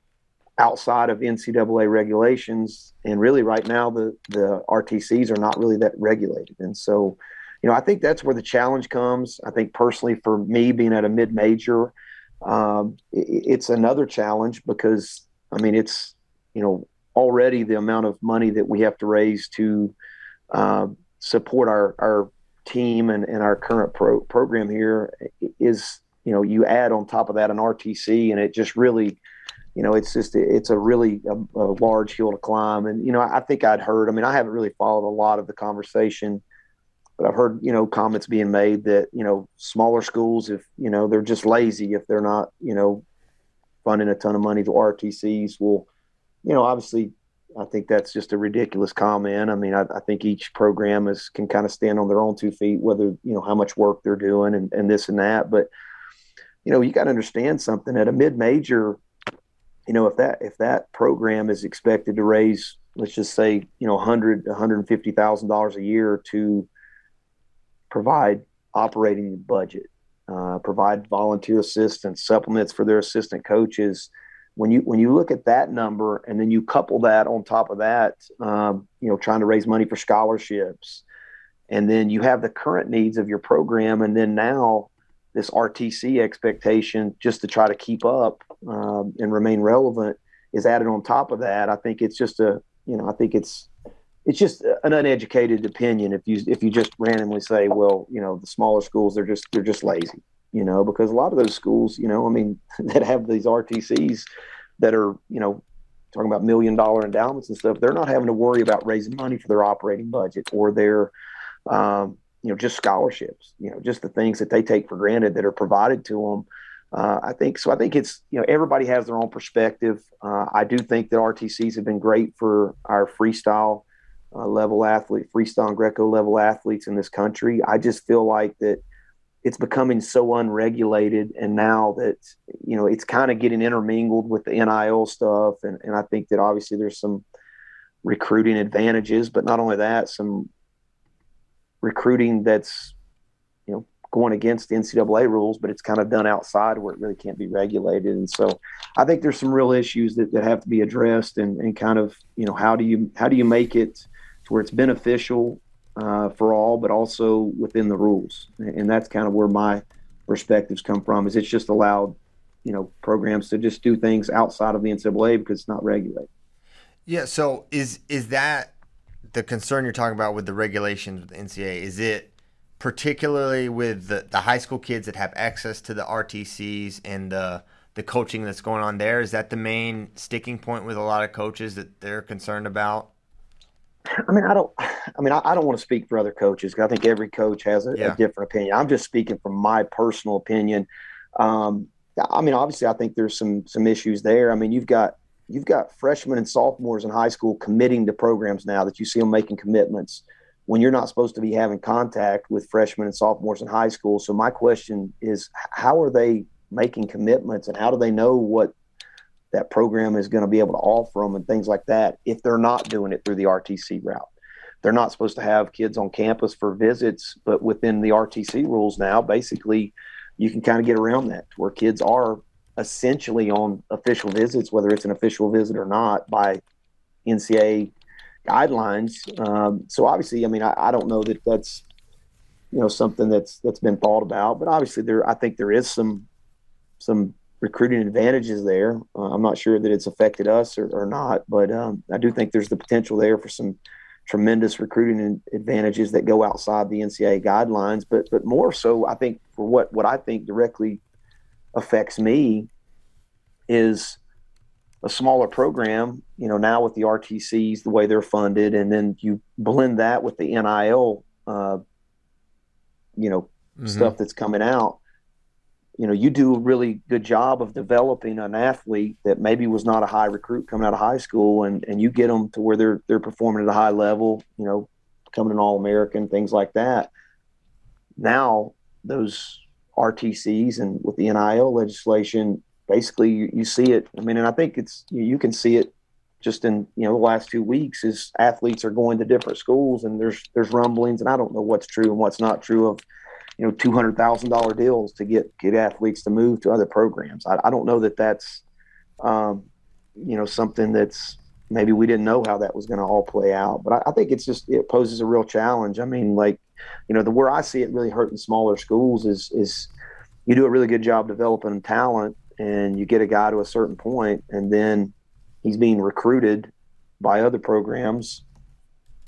outside of NCAA regulations and really right now the the RTCs are not really that regulated and so you know I think that's where the challenge comes. I think personally for me being at a mid major um, it, it's another challenge because I mean it's you know already the amount of money that we have to raise to uh, support our our team and, and our current pro- program here is you know you add on top of that an RTC and it just really you know it's just it's a really a, a large hill to climb. And you know I think I'd heard I mean I haven't really followed a lot of the conversation but I've heard you know comments being made that you know smaller schools if you know they're just lazy if they're not you know funding a ton of money. To RTCs will you know obviously I think that's just a ridiculous comment. I mean I, I think each program is can kind of stand on their own two feet whether you know how much work they're doing and, and this and that. But you know you got to understand something at a mid major you know if that if that program is expected to raise let's just say you know 100 150,000 dollars a year to provide operating budget, uh, provide volunteer assistance, supplements for their assistant coaches. When you when you look at that number and then you couple that on top of that, um, you know, trying to raise money for scholarships, and then you have the current needs of your program, and then now this RTC expectation just to try to keep up um, and remain relevant is added on top of that. I think it's just a you know I think it's it's just an uneducated opinion if you if you just randomly say, well, you know, the smaller schools they're just they're just lazy, you know, because a lot of those schools, you know, I mean, that have these RTCs that are, you know, talking about million dollar endowments and stuff, they're not having to worry about raising money for their operating budget or their, um, you know, just scholarships, you know, just the things that they take for granted that are provided to them. Uh, I think so. I think it's you know everybody has their own perspective. Uh, I do think that RTCs have been great for our freestyle uh, level athlete, freestyle Greco level athletes in this country. I just feel like that it's becoming so unregulated, and now that you know it's kind of getting intermingled with the NIL stuff, and and I think that obviously there's some recruiting advantages, but not only that, some recruiting that's going against NCAA rules, but it's kind of done outside where it really can't be regulated. And so I think there's some real issues that, that have to be addressed and, and kind of, you know, how do you how do you make it to where it's beneficial uh, for all, but also within the rules. And that's kind of where my perspectives come from. Is it's just allowed, you know, programs to just do things outside of the NCAA because it's not regulated. Yeah. So is is that the concern you're talking about with the regulations with the NCAA? Is it particularly with the, the high school kids that have access to the RTCs and the the coaching that's going on there? Is that the main sticking point with a lot of coaches that they're concerned about? I mean, I don't. I mean, I, I don't want to speak for other coaches because I think every coach has a, yeah. a, different opinion. I'm just speaking from my personal opinion. Um, I mean, obviously, I think there's some some issues there. I mean, you've got you've got freshmen and sophomores in high school committing to programs now that you see them making commitments when you're not supposed to be having contact with freshmen and sophomores in high school. So my question is, how are they making commitments, and how do they know what that program is going to be able to offer them and things like that if they're not doing it through the RTC route. They're not supposed to have kids on campus for visits, but within the RTC rules now, basically, you can kind of get around that where kids are essentially on official visits, whether it's an official visit or not, by NCAA guidelines. Um, so obviously, I mean, I, I don't know that that's you know something that's that's been thought about, but obviously there, I think there is some some recruiting advantages there. Uh, I'm not sure that it's affected us or, or not, but um, I do think there's the potential there for some tremendous recruiting advantages that go outside the NCAA guidelines. But but more so, I think for what what I think directly affects me is a smaller program. You know, now with the RTCs, the way they're funded, and then you blend that with the NIL, uh, you know, mm-hmm. stuff that's coming out you know, you do a really good job of developing an athlete that maybe was not a high recruit coming out of high school, and and you get them to where they're they're performing at a high level, you know, becoming an All American, things like that. Now those RTCs and with the NIL legislation, basically you, you see it. I mean, and I think it's you can see it just in you know the last two weeks is athletes are going to different schools and there's there's rumblings and I don't know what's true and what's not true of you know two hundred thousand dollar deals to get get athletes to move to other programs. I, I don't know that that's um, you know something that's maybe we didn't know how that was going to all play out. But I, I, think it's just it poses a real challenge. I mean, like you know the where I see it really hurting smaller schools is is you do a really good job developing talent and you get a guy to a certain point and then he's being recruited by other programs.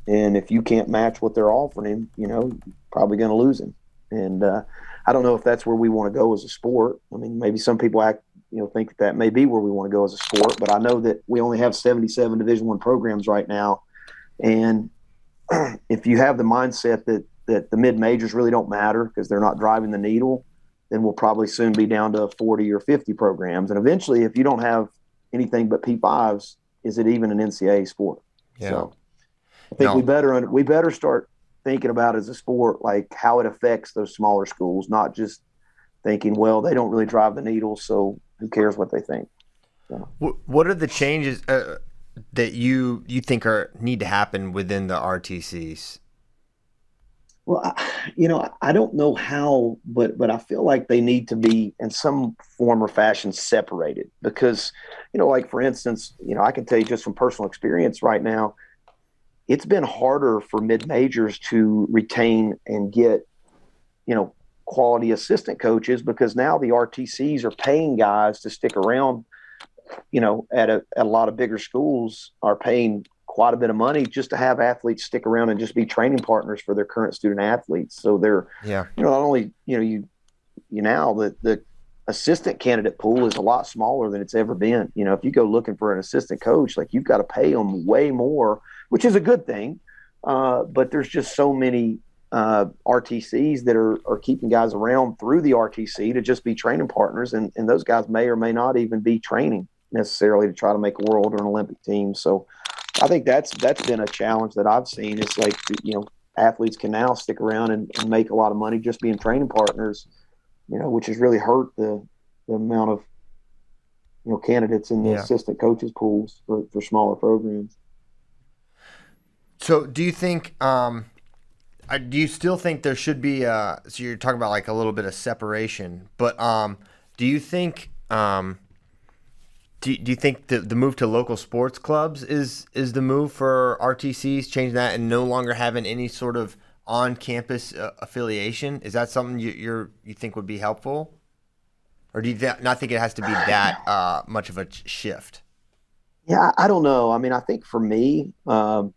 And if you can't match what they're offering him you know probably going to lose him. And uh, I don't know if that's where we want to go as a sport. I mean, maybe some people act, you know, think that that may be where we want to go as a sport, but I know that we only have 77 Division One programs right now, and if you have the mindset that that the mid majors really don't matter because they're not driving the needle, then we'll probably soon be down to 40 or 50 programs, and eventually, if you don't have anything but P5s, is it even an NCAA sport? Yeah. So I think no. we better we better start thinking about as a sport, like how it affects those smaller schools, not just thinking, well, they don't really drive the needle, so who cares what they think. What are the changes uh, that you you think are need to happen within the RTCs? Well, I, you know, I don't know how, but but I feel like they need to be in some form or fashion separated because, you know, like for instance, you know, I can tell you just from personal experience right now it's been harder for mid majors to retain and get, you know, quality assistant coaches because now the RTCs are paying guys to stick around. You know, at a, at a lot of bigger schools are paying quite a bit of money just to have athletes stick around and just be training partners for their current student athletes. So they're, yeah, you know, not only you know you, you now the the assistant candidate pool is a lot smaller than it's ever been. You know, if you go looking for an assistant coach, like you've got to pay them way more which is a good thing. Uh, but there's just so many uh, RTCs that are, are keeping guys around through the RTC to just be training partners, and, and those guys may or may not even be training necessarily to try to make a world or an Olympic team. So I think that's that's been a challenge that I've seen. It's like you know athletes can now stick around and, and make a lot of money just being training partners, you know, which has really hurt the the amount of you know candidates in the yeah. assistant coaches pools for, for smaller programs. So, do you think? Um, do you still think there should be? A, so you're talking about like a little bit of separation, but um, do you think? Um, do, do you think the, the move to local sports clubs is is the move for RTCs, changing that and no longer having any sort of on-campus uh, affiliation. Is that something you you're, you think would be helpful, or do you th- not think it has to be that uh, much of a shift? Yeah, I don't know. I mean, I think for me, um,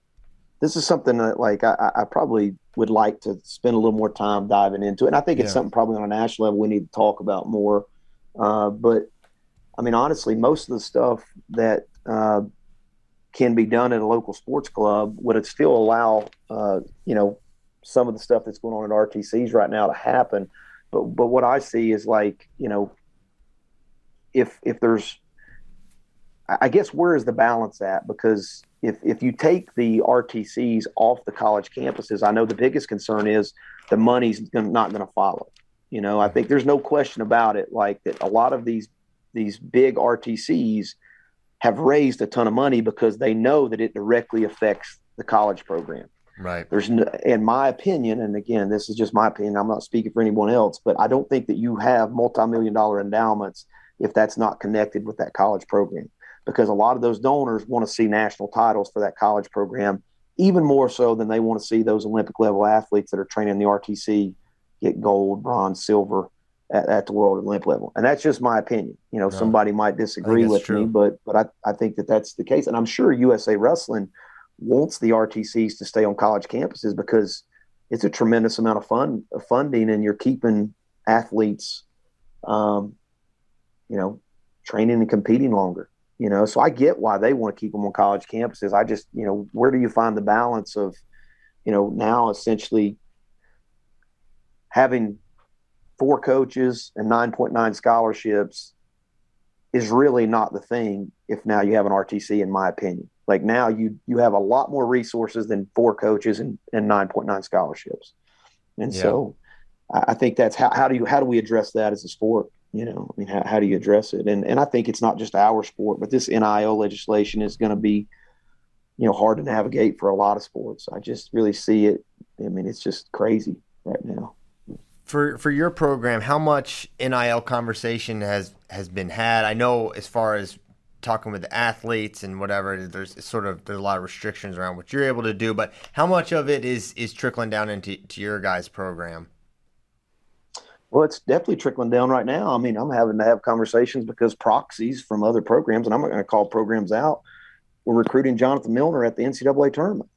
this is something that like I, I, probably would like to spend a little more time diving into, it. and I think it's yeah. something probably on a national level we need to talk about more. Uh, but I mean, honestly, most of the stuff that uh, can be done at a local sports club would it still allow, uh, you know, some of the stuff that's going on at RTCs right now to happen. But but what I see is like, you know, if if there's I guess where is the balance at? Because if if you take the RTCs off the college campuses, I know the biggest concern is the money's not going to follow. You know, I think there's no question about it. Like that, a lot of these these big RTCs have raised a ton of money because they know that it directly affects the college program. Right. There's, no, in my opinion, and again, this is just my opinion. I'm not speaking for anyone else, but I don't think that you have multi-million dollar endowments if that's not connected with that college program because a lot of those donors want to see national titles for that college program, even more so than they want to see those Olympic level athletes that are training the RTC get gold, bronze, silver at, at the world Olympic level. And that's just my opinion. You know, somebody might disagree with true. me, but but I, I think that that's the case. And I'm sure USA Wrestling wants the RTCs to stay on college campuses because it's a tremendous amount of fun of funding, and you're keeping athletes, um, you know, training and competing longer you know so i get why they want to keep them on college campuses i just you know where do you find the balance of you know now essentially having four coaches and 9.9 scholarships is really not the thing if now you have an rtc in my opinion like now you you have a lot more resources than four coaches and, and 9.9 scholarships and yeah. so I, I think that's how, how do you how do we address that as a sport you know, I mean, how, how do you address it? And and I think it's not just our sport, but this NIL legislation is going to be, you know, hard to navigate for a lot of sports. I just really see it. I mean, it's just crazy right now. For for your program, how much NIL conversation has has been had? I know as far as talking with the athletes and whatever, there's sort of there's a lot of restrictions around what you're able to do, but how much of it is is trickling down into to your guys' program? Well, it's definitely trickling down right now. I mean, I'm having to have conversations because proxies from other programs, and I'm not going to call programs out. We're recruiting Jonathan Millner at the NCAA tournament.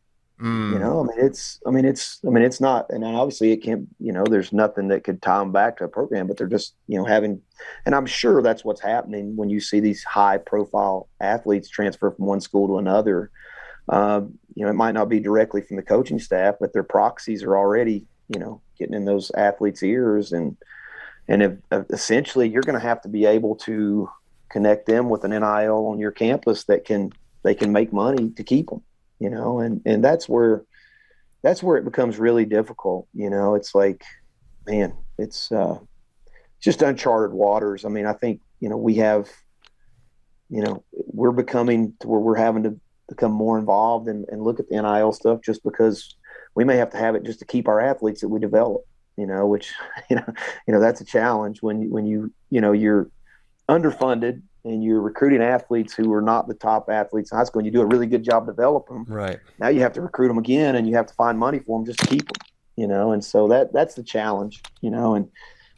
Mm. You know, I mean, it's, I mean, it's, I mean, it's not, and obviously it can't, you know, there's nothing that could tie them back to a program, but they're just, you know, having, and I'm sure that's what's happening when you see these high profile athletes transfer from one school to another. Um, you know, it might not be directly from the coaching staff, but their proxies are already, you know, getting in those athletes' ears, and and if, essentially you're going to have to be able to connect them with an NIL on your campus that can they can make money to keep them, you know, and and that's where that's where it becomes really difficult. You know, it's like, man, it's uh, just uncharted waters. I mean, I think you know we have, you know, we're becoming to where we're having to become more involved and, and look at the NIL stuff just because we may have to have it just to keep our athletes that we develop you know which you know you know that's a challenge when when you you know you're underfunded and you're recruiting athletes who are not the top athletes in high school and you do a really good job developing them right. now you have to recruit them again and you have to find money for them just to keep them you know and so that that's the challenge you know and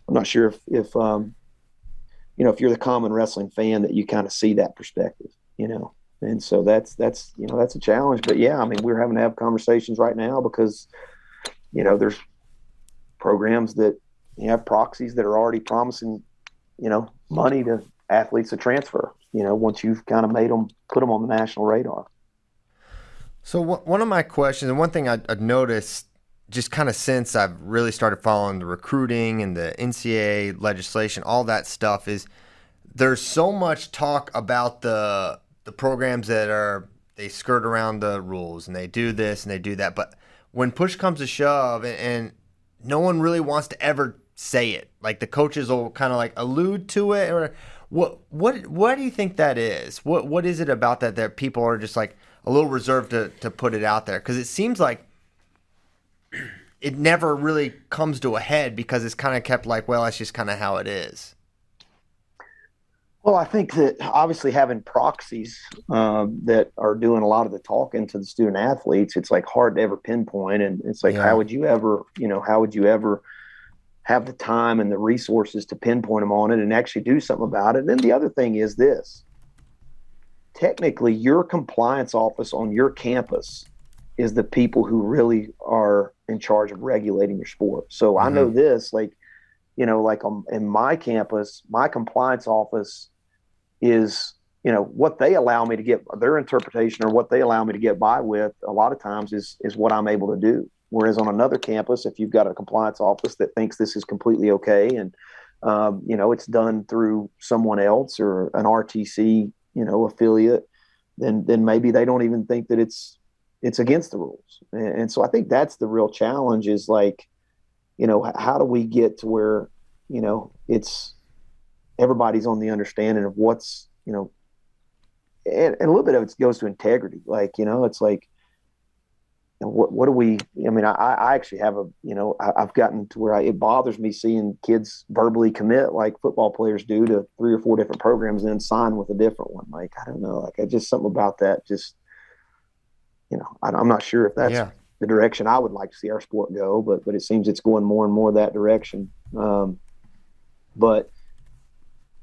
i'm not sure if if um you know if you're the common wrestling fan that you kind of see that perspective you know and so that's that's you know that's a challenge but yeah i mean we're having to have conversations right now because you know there's programs that you have proxies that are already promising you know money to athletes to transfer you know once you've kind of made them put them on the national radar so one of my questions and one thing I, have noticed just kind of since I've really started following the recruiting and the NCAA legislation, all that stuff is there's so much talk about the the programs that are they skirt around the rules and they do this and they do that. But when push comes to shove, and, and no one really wants to ever say it, like the coaches will kind of like allude to it, or what what what do you think that is? What what is it about that that people are just like a little reserved to to put it out there? Because it seems like it never really comes to a head because it's kind of kept like, well, that's just kind of how it is. Well, I think that obviously having proxies um, that are doing a lot of the talking to the student athletes, it's like hard to ever pinpoint. And it's like, yeah. how would you ever, you know, how would you ever have the time and the resources to pinpoint them on it and actually do something about it? And then the other thing is this technically, your compliance office on your campus is the people who really are in charge of regulating your sport. So mm-hmm. I know this, like, you know, like on, in my campus, my compliance office is you know what they allow me to get their interpretation or what they allow me to get by with a lot of times is is what I'm able to do. Whereas on another campus, if you've got a compliance office that thinks this is completely okay and um, you know it's done through someone else or an RTC you know affiliate, then then maybe they don't even think that it's it's against the rules. And, and so I think that's the real challenge is like, you know, how do we get to where you know it's everybody's on the understanding of what's you know and, and a little bit of it goes to integrity like you know it's like know, what what do we i mean i i actually have a you know I, have gotten to where I, it bothers me seeing kids verbally commit like football players do to three or four different programs and then sign with a different one like i don't know like i just something about that just you know I, am not sure if that's yeah. the direction i would like to see our sport go but but it seems it's going more and more that direction um, but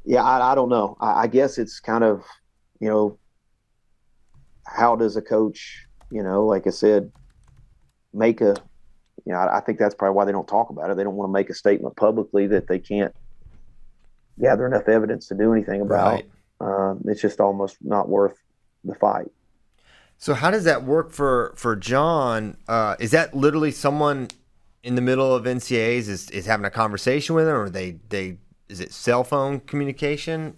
yeah, I, I don't know. I, I, guess it's kind of, you know, how does a coach, you know, like I said, make a, you know, I, I think that's probably why they don't talk about it. They don't want to make a statement publicly that they can't gather enough evidence to do anything about. Right. Um, it's just almost not worth the fight. So how does that work for for John? Uh, is that literally someone in the middle of NCAAs is, is having a conversation with him, or they they is it cell phone communication?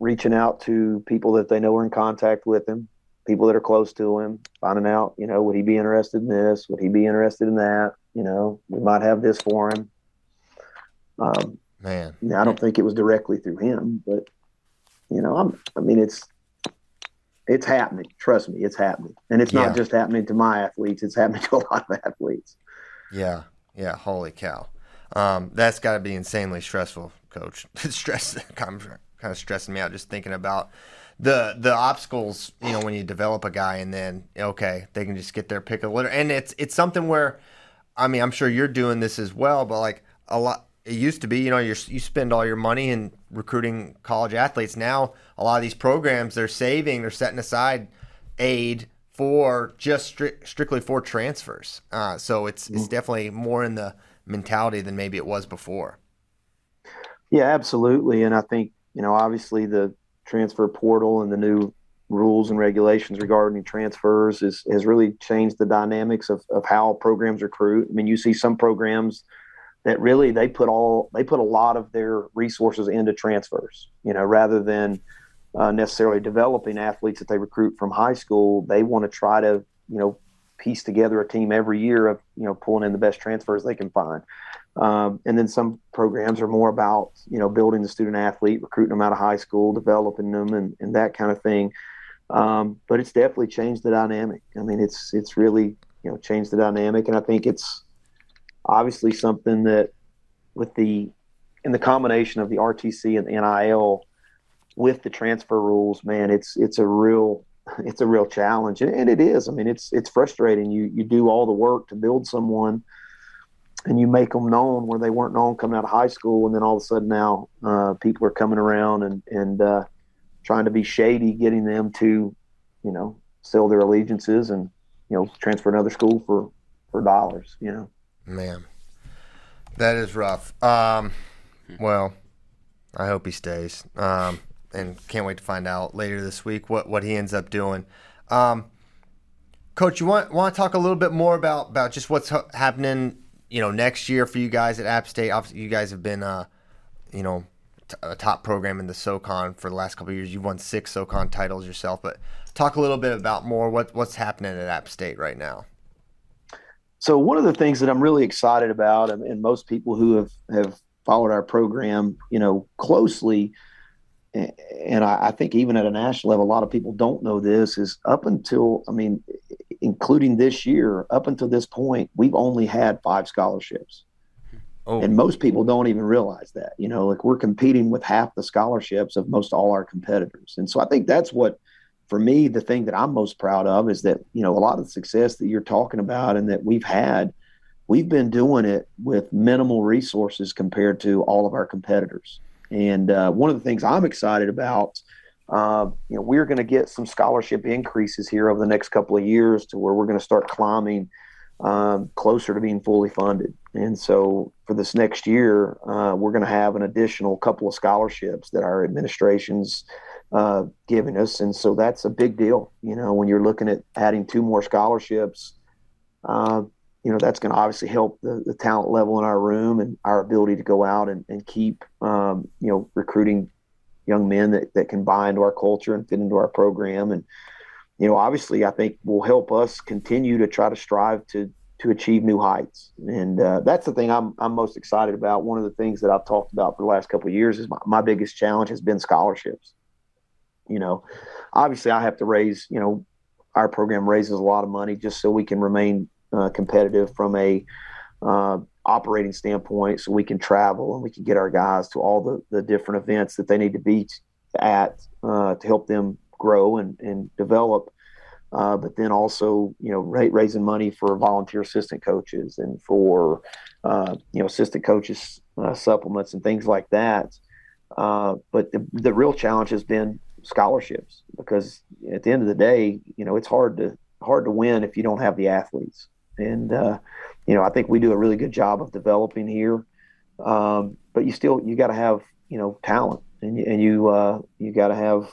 Reaching out to people that they know are in contact with him, people that are close to him, finding out, you know, would he be interested in this? Would he be interested in that? You know, we might have this for him. Um, Man, I don't think it was directly through him, but you know, I'm, I mean, it's it's happening. Trust me, it's happening, and it's yeah. not just happening to my athletes; it's happening to a lot of athletes. Yeah, yeah. Holy cow! Um, that's got to be insanely stressful, coach. It's stress kind of, kind of stressing me out just thinking about the the obstacles. You know, when you develop a guy and then okay, they can just get their pick of litter, and it's it's something where, I mean, I'm sure you're doing this as well, but like a lot. It used to be, you know, you you spend all your money in recruiting college athletes. Now, a lot of these programs they're saving, they're setting aside aid for just stri- strictly for transfers. Uh, so it's it's mm-hmm. definitely more in the mentality than maybe it was before. Yeah, absolutely. And I think, you know, obviously the transfer portal and the new rules and regulations regarding transfers is, has really changed the dynamics of, of how programs recruit. I mean, you see some programs that really they put all they put a lot of their resources into transfers, you know, rather than uh, necessarily developing athletes that they recruit from high school. They want to try to, you know, piece together a team every year of you know pulling in the best transfers they can find. Um, and then some programs are more about you know building the student athlete, recruiting them out of high school, developing them, and, and that kind of thing. Um, but it's definitely changed the dynamic. I mean, it's it's really you know changed the dynamic, and I think it's obviously something that with the in the combination of the RTC and the NIL with the transfer rules, man, it's it's a real it's a real challenge, and it is. I mean, it's it's frustrating. You you do all the work to build someone, and you make them known where they weren't known coming out of high school, and then all of a sudden now uh, people are coming around and and uh, trying to be shady, getting them to, you know, sell their allegiances and you know transfer another school for for dollars. You know, man, that is rough. Um, well, I hope he stays. Um, and can't wait to find out later this week what, what he ends up doing. Um, Coach, you want want to talk a little bit more about about just what's happening, you know, next year for you guys at App State. Obviously, you guys have been, uh, you know, t- a top program in the SoCon for the last couple years. You've won six SoCon titles yourself, but talk a little bit about more what what's happening at App State right now. So one of the things that I'm really excited about, and, most people who have have followed our program, you know, closely and I, I, think even at a national level, a lot of people don't know this. Is up until I mean, including this year, up until this point, we've only had five scholarships. Oh. And most people don't even realize that. You know, like we're competing with half the scholarships of most all our competitors. And so I think that's what, for me, the thing that I'm most proud of is that, you know, a lot of the success that you're talking about and that we've had, we've been doing it with minimal resources compared to all of our competitors. And uh, one of the things I'm excited about, uh, you know, we're going to get some scholarship increases here over the next couple of years to where we're going to start climbing um, closer to being fully funded. And so for this next year, uh, we're going to have an additional couple of scholarships that our administration's uh, giving us. And so that's a big deal. You know, when you're looking at adding two more scholarships, uh, you know, that's going to obviously help the, the, talent level in our room and our ability to go out and, and keep, um, you know, recruiting young men that, that can buy into our culture and fit into our program. And, you know, obviously, I think will help us continue to try to strive to to achieve new heights. And uh, that's the thing I'm, I'm most excited about. One of the things that I've talked about for the last couple of years is my, my biggest challenge has been scholarships. You know, obviously I have to raise, you know, our program raises a lot of money just so we can remain uh, competitive from a uh, operating standpoint so we can travel and we can get our guys to all the, the different events that they need to be at uh, to help them grow and, and develop uh, but then also you know raising money for volunteer assistant coaches and for uh, you know assistant coaches uh, supplements and things like that. Uh, but the, the real challenge has been scholarships because at the end of the day, you know it's hard to hard to win if you don't have the athletes. And uh, you know I think we do a really good job of developing here, um, but you still you got to have you know talent and, and you uh, you got to have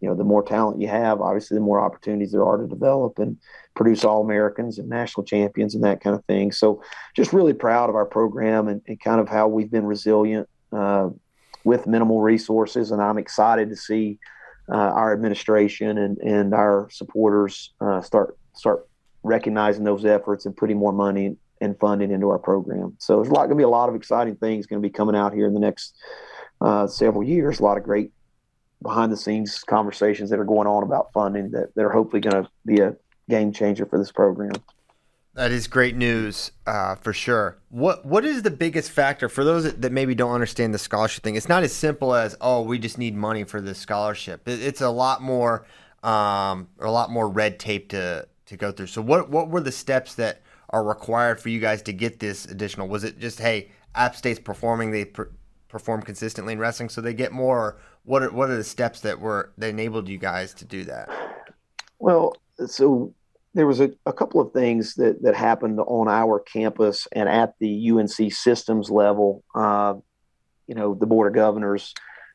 you know, the more talent you have, obviously, the more opportunities there are to develop and produce all Americans and national champions and that kind of thing. So, just really proud of our program and, and kind of how we've been resilient uh, with minimal resources. And I'm excited to see uh, our administration and, and our supporters uh, start start recognizing those efforts and putting more money and funding into our program. So, there's a lot going to be a lot of exciting things going to be coming out here in the next uh, several years. A lot of great behind the scenes conversations that are going on about funding that, that are hopefully going to be a game changer for this program. That is great news uh, for sure. What what is the biggest factor for those that, maybe don't understand the scholarship thing? It's not as simple as oh we just need money for this scholarship. It, it's a lot more um, a lot more red tape to to go through. So what what were the steps that are required for you guys to get this additional? Was it just hey App State's performing they per, perform consistently in wrestling so they get more? what are what are the steps that were that enabled you guys to do that? Well, so there was a, a couple of things that that happened on our campus and at the UNC systems level. Uh, you know, the board of governors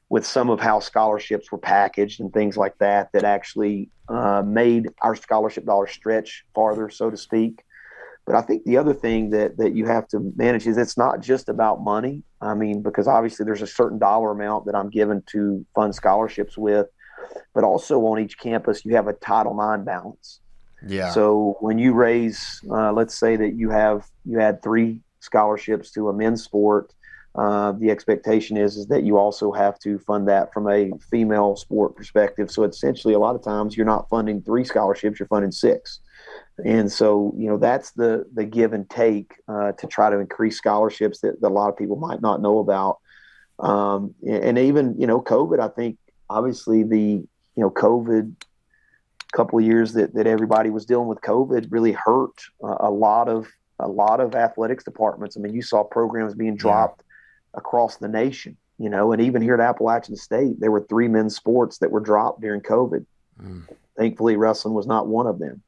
with some of how scholarships were packaged and things like that that actually uh, made our scholarship dollars stretch farther, so to speak. But I think the other thing that that you have to manage is it's not just about money. I mean, because obviously there's a certain dollar amount that I'm given to fund scholarships with, but also on each campus you have a Title IX balance. Yeah. So when you raise, uh, let's say that you have you had three scholarships to a men's sport, uh, the expectation is is that you also have to fund that from a female sport perspective. So essentially, a lot of times you're not funding three scholarships; you're funding six and so you know that's the the give and take uh, to try to increase scholarships that, that, a lot of people might not know about um, and even you know covid i think obviously the you know covid couple of years that, that everybody was dealing with covid really hurt uh, a lot of a lot of athletics departments i mean you saw programs being dropped. Across the nation you know and even here at appalachian state there were three men's sports that were dropped during covid mm. thankfully wrestling was not one of them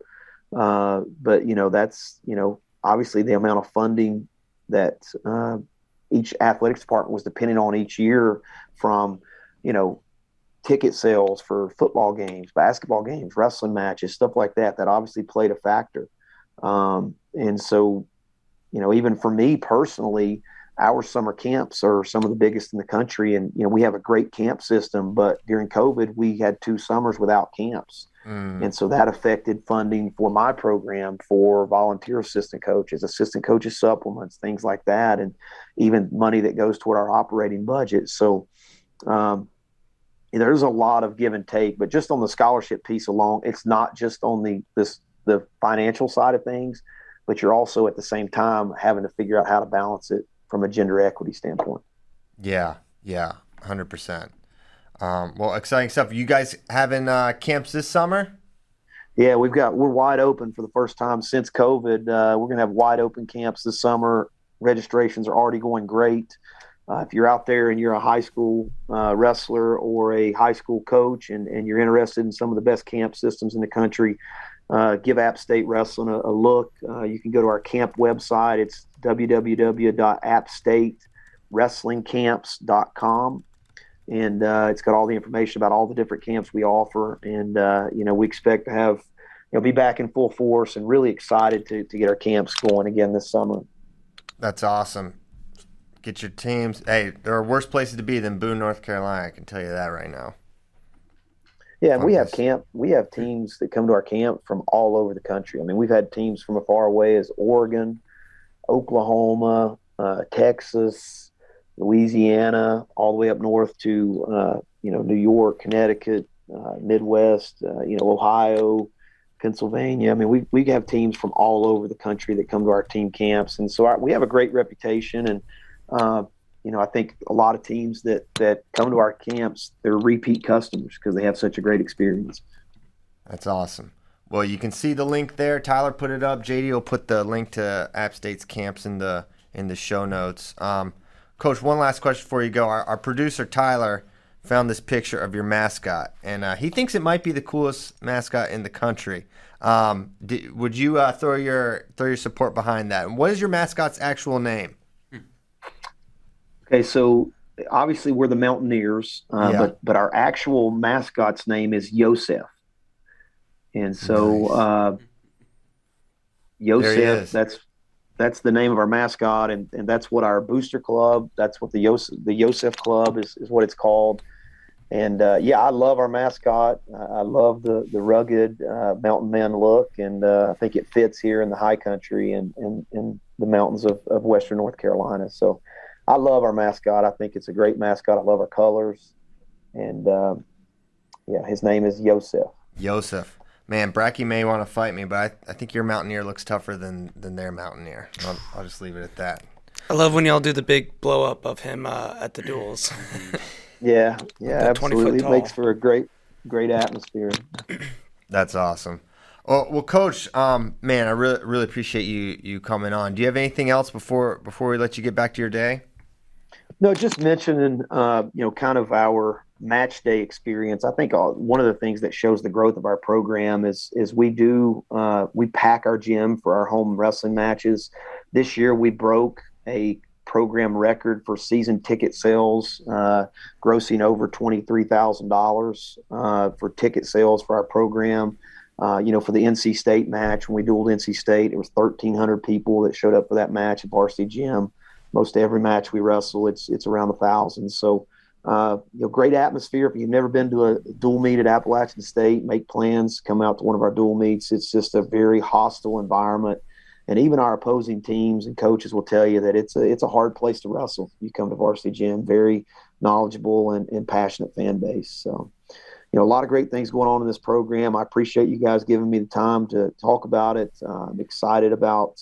uh, but you know, that's you know, obviously the amount of funding that uh, each athletics department was depending on each year from, you know, ticket sales for football games, basketball games, wrestling matches, stuff like that. That obviously played a factor. Um, and so, you know, even for me personally, our summer camps are some of the biggest in the country and you know we have a great camp system but during covid we had two summers without camps Mm. And so that affected funding for my program for volunteer assistant coaches, assistant coaches supplements, things like that, and even money that goes toward our operating budget. So um, there's a lot of give and take, but just on the scholarship piece alone, it's not just on the this the financial side of things, but you're also at the same time having to figure out how to balance it from a gender equity standpoint. Yeah, yeah, hundred percent. Um, well, exciting stuff. You guys having uh, camps this summer? Yeah, we've got we're wide open for the first time since COVID. Uh, we're gonna have wide open camps this summer. Registrations are already going great. Uh, if you're out there and you're a high school uh, wrestler or a high school coach and, and you're interested in some of the best camp systems in the country, uh, give App State Wrestling a, a look. Uh, you can go to our camp website. It's www.appstatewrestlingcamps.com. And uh, it's got all the information about all the different camps we offer. And, uh, you know, we expect to have, you know, be back in full force and really excited to, to get our camps going again this summer. That's awesome. Get your teams. Hey, there are worse places to be than Boone, North Carolina. I can tell you that right now. Yeah, we have camp. We have teams that come to our camp from all over the country. I mean, we've had teams from as far away as Oregon, Oklahoma, uh, Texas, Louisiana, all the way up north to uh, you know New York, Connecticut, uh, Midwest, uh, you know Ohio, Pennsylvania. I mean, we we have teams from all over the country that come to our team camps, and so our, we have a great reputation. And uh, you know, I think a lot of teams that that come to our camps, they're repeat customers because they have such a great experience. That's awesome. Well, you can see the link there. Tyler put it up. JD will put the link to App State's camps in the in the show notes. Um, Coach, one last question before you go. Our, our producer Tyler found this picture of your mascot, and uh, he thinks it might be the coolest mascot in the country. Um, did, would you uh, throw your throw your support behind that? And what is your mascot's actual name? Okay, so obviously we're the Mountaineers, uh, Yeah. but but our actual mascot's name is Yosef, and so Nice. uh, There he is. Yosef. That's that's the name of our mascot, and, and that's what our booster club. That's what the Yosef the Yosef Club is, is what it's called. And uh, yeah, I love our mascot. I I love the the rugged uh, mountain man look, and uh, I think it fits here in the high country and in, in the mountains of, of western North Carolina. So I love our mascot. I think it's a great mascot. I love our colors, and um, yeah, his name is Yosef. Yosef. Man, Bracky may want to fight me, but I, I think your Mountaineer looks tougher than than their Mountaineer. I'll, I'll just leave it at that. I love when y'all do the big blow up of him uh, at the duels. Yeah, yeah, About 20 foot absolutely. It makes for a great, great atmosphere. That's awesome. Oh, well, Coach, um, man, I really really appreciate you you coming on. Do you have anything else before before we let you get back to your day? No, just mentioning, uh, you know, kind of our match day experience. I think uh, one of the things that shows the growth of our program is is we do uh, we pack our gym for our home wrestling matches. This year we broke a program record for season ticket sales, uh, grossing over twenty three thousand dollars uh, for ticket sales for our program. Uh, you know, for the NC State match when we dueled NC State, it was thirteen hundred people that showed up for that match at Varsity Gym most every match we wrestle, it's it's around a thousand. So, uh, you know, great atmosphere. If you've never been to a dual meet at Appalachian State, make plans, come out to one of our dual meets. It's just a very hostile environment, and even our opposing teams and coaches will tell you that it's a it's a hard place to wrestle. You come to Varsity Gym, very knowledgeable and, and passionate fan base. So. You know, a lot of great things going on in this program. I appreciate you guys giving me the time to talk about it. Uh, I'm excited about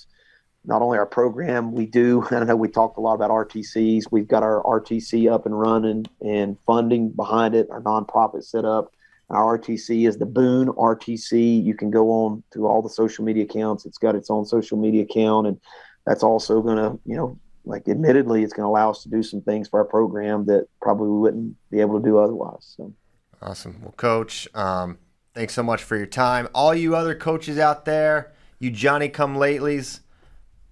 not only our program, we do, I don't know we talked a lot about RTCs. We've got our RTC up and running and funding behind it, our nonprofit set up. Our RTC is the Boone RTC. You can go on to all the social media accounts. It's got its own social media account, and that's also going to, you know, like admittedly, it's going to allow us to do some things for our program that probably we wouldn't be able to do otherwise. So, Awesome. Well, Coach, um, thanks so much for your time. All you other coaches out there, you Johnny come latelys,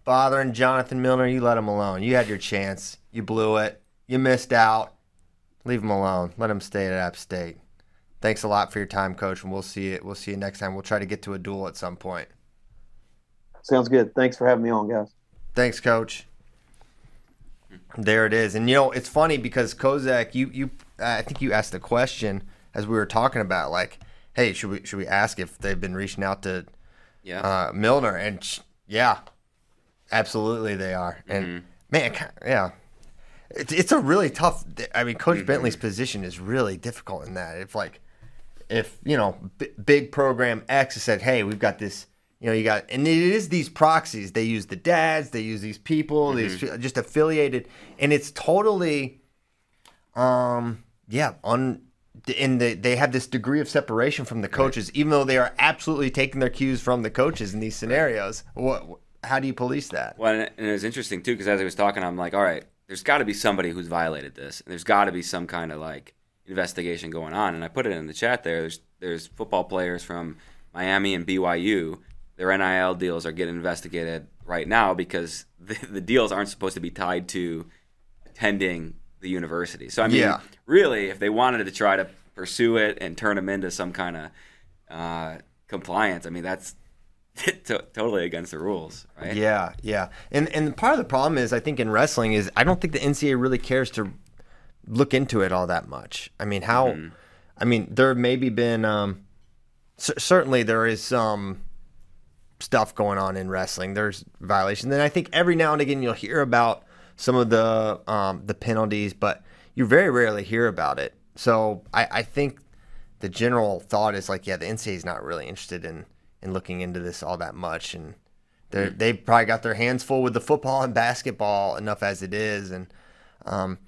bothering Jonathan Millner, you let him alone. You had your chance. You blew it. You missed out. Leave him alone. Let him stay at App State. Thanks a lot for your time, Coach, and we'll see you. We'll see you next time. We'll try to get to a duel at some point. sounds good. Thanks for having me on, guys. Thanks, Coach. There it is, and you know it's funny because Kozak, you you, I think you asked the question as we were talking about, like, hey, should we should we ask if they've been reaching out to Yeah. uh, Millner? And sh- yeah, absolutely they are. And mm-hmm. man, yeah, it's it's a really tough. I mean, Coach mm-hmm. Bentley's position is really difficult in that. If like, if you know, b- big program X has said, hey, we've got this you know, you got, and it is these proxies. They use the dads, they use these people, these mm-hmm. just affiliated, and it's totally, um, yeah, on, and they, they have this degree of separation from the coaches, even though they are absolutely taking their cues from the coaches in these scenarios. What, how do you police that? Well, and it was interesting too because as I was talking, I'm like, all right, there's got to be somebody who's violated this, and there's got to be some kind of like investigation going on. And I put it in the chat there. There's there's football players from Miami and BYU. Their NIL deals are getting investigated right now because the, the deals aren't supposed to be tied to attending the university. So I mean, Yeah. really, if they wanted to try to pursue it and turn them into some kind of uh, compliance, I mean, that's to- totally against the rules, right? Yeah, yeah. And and part of the problem is I think in wrestling is I don't think the NCAA really cares to look into it all that much. I mean, how I mean, there maybe been um cer- certainly there is some stuff going on in wrestling. There's violations. Then I think every now and again you'll hear about some of the um the penalties, but you very rarely hear about it. So I I think the general thought is like, yeah, the NCAA is not really interested in in looking into this all that much, and they they probably got their hands full with the football and basketball enough as it is, and um,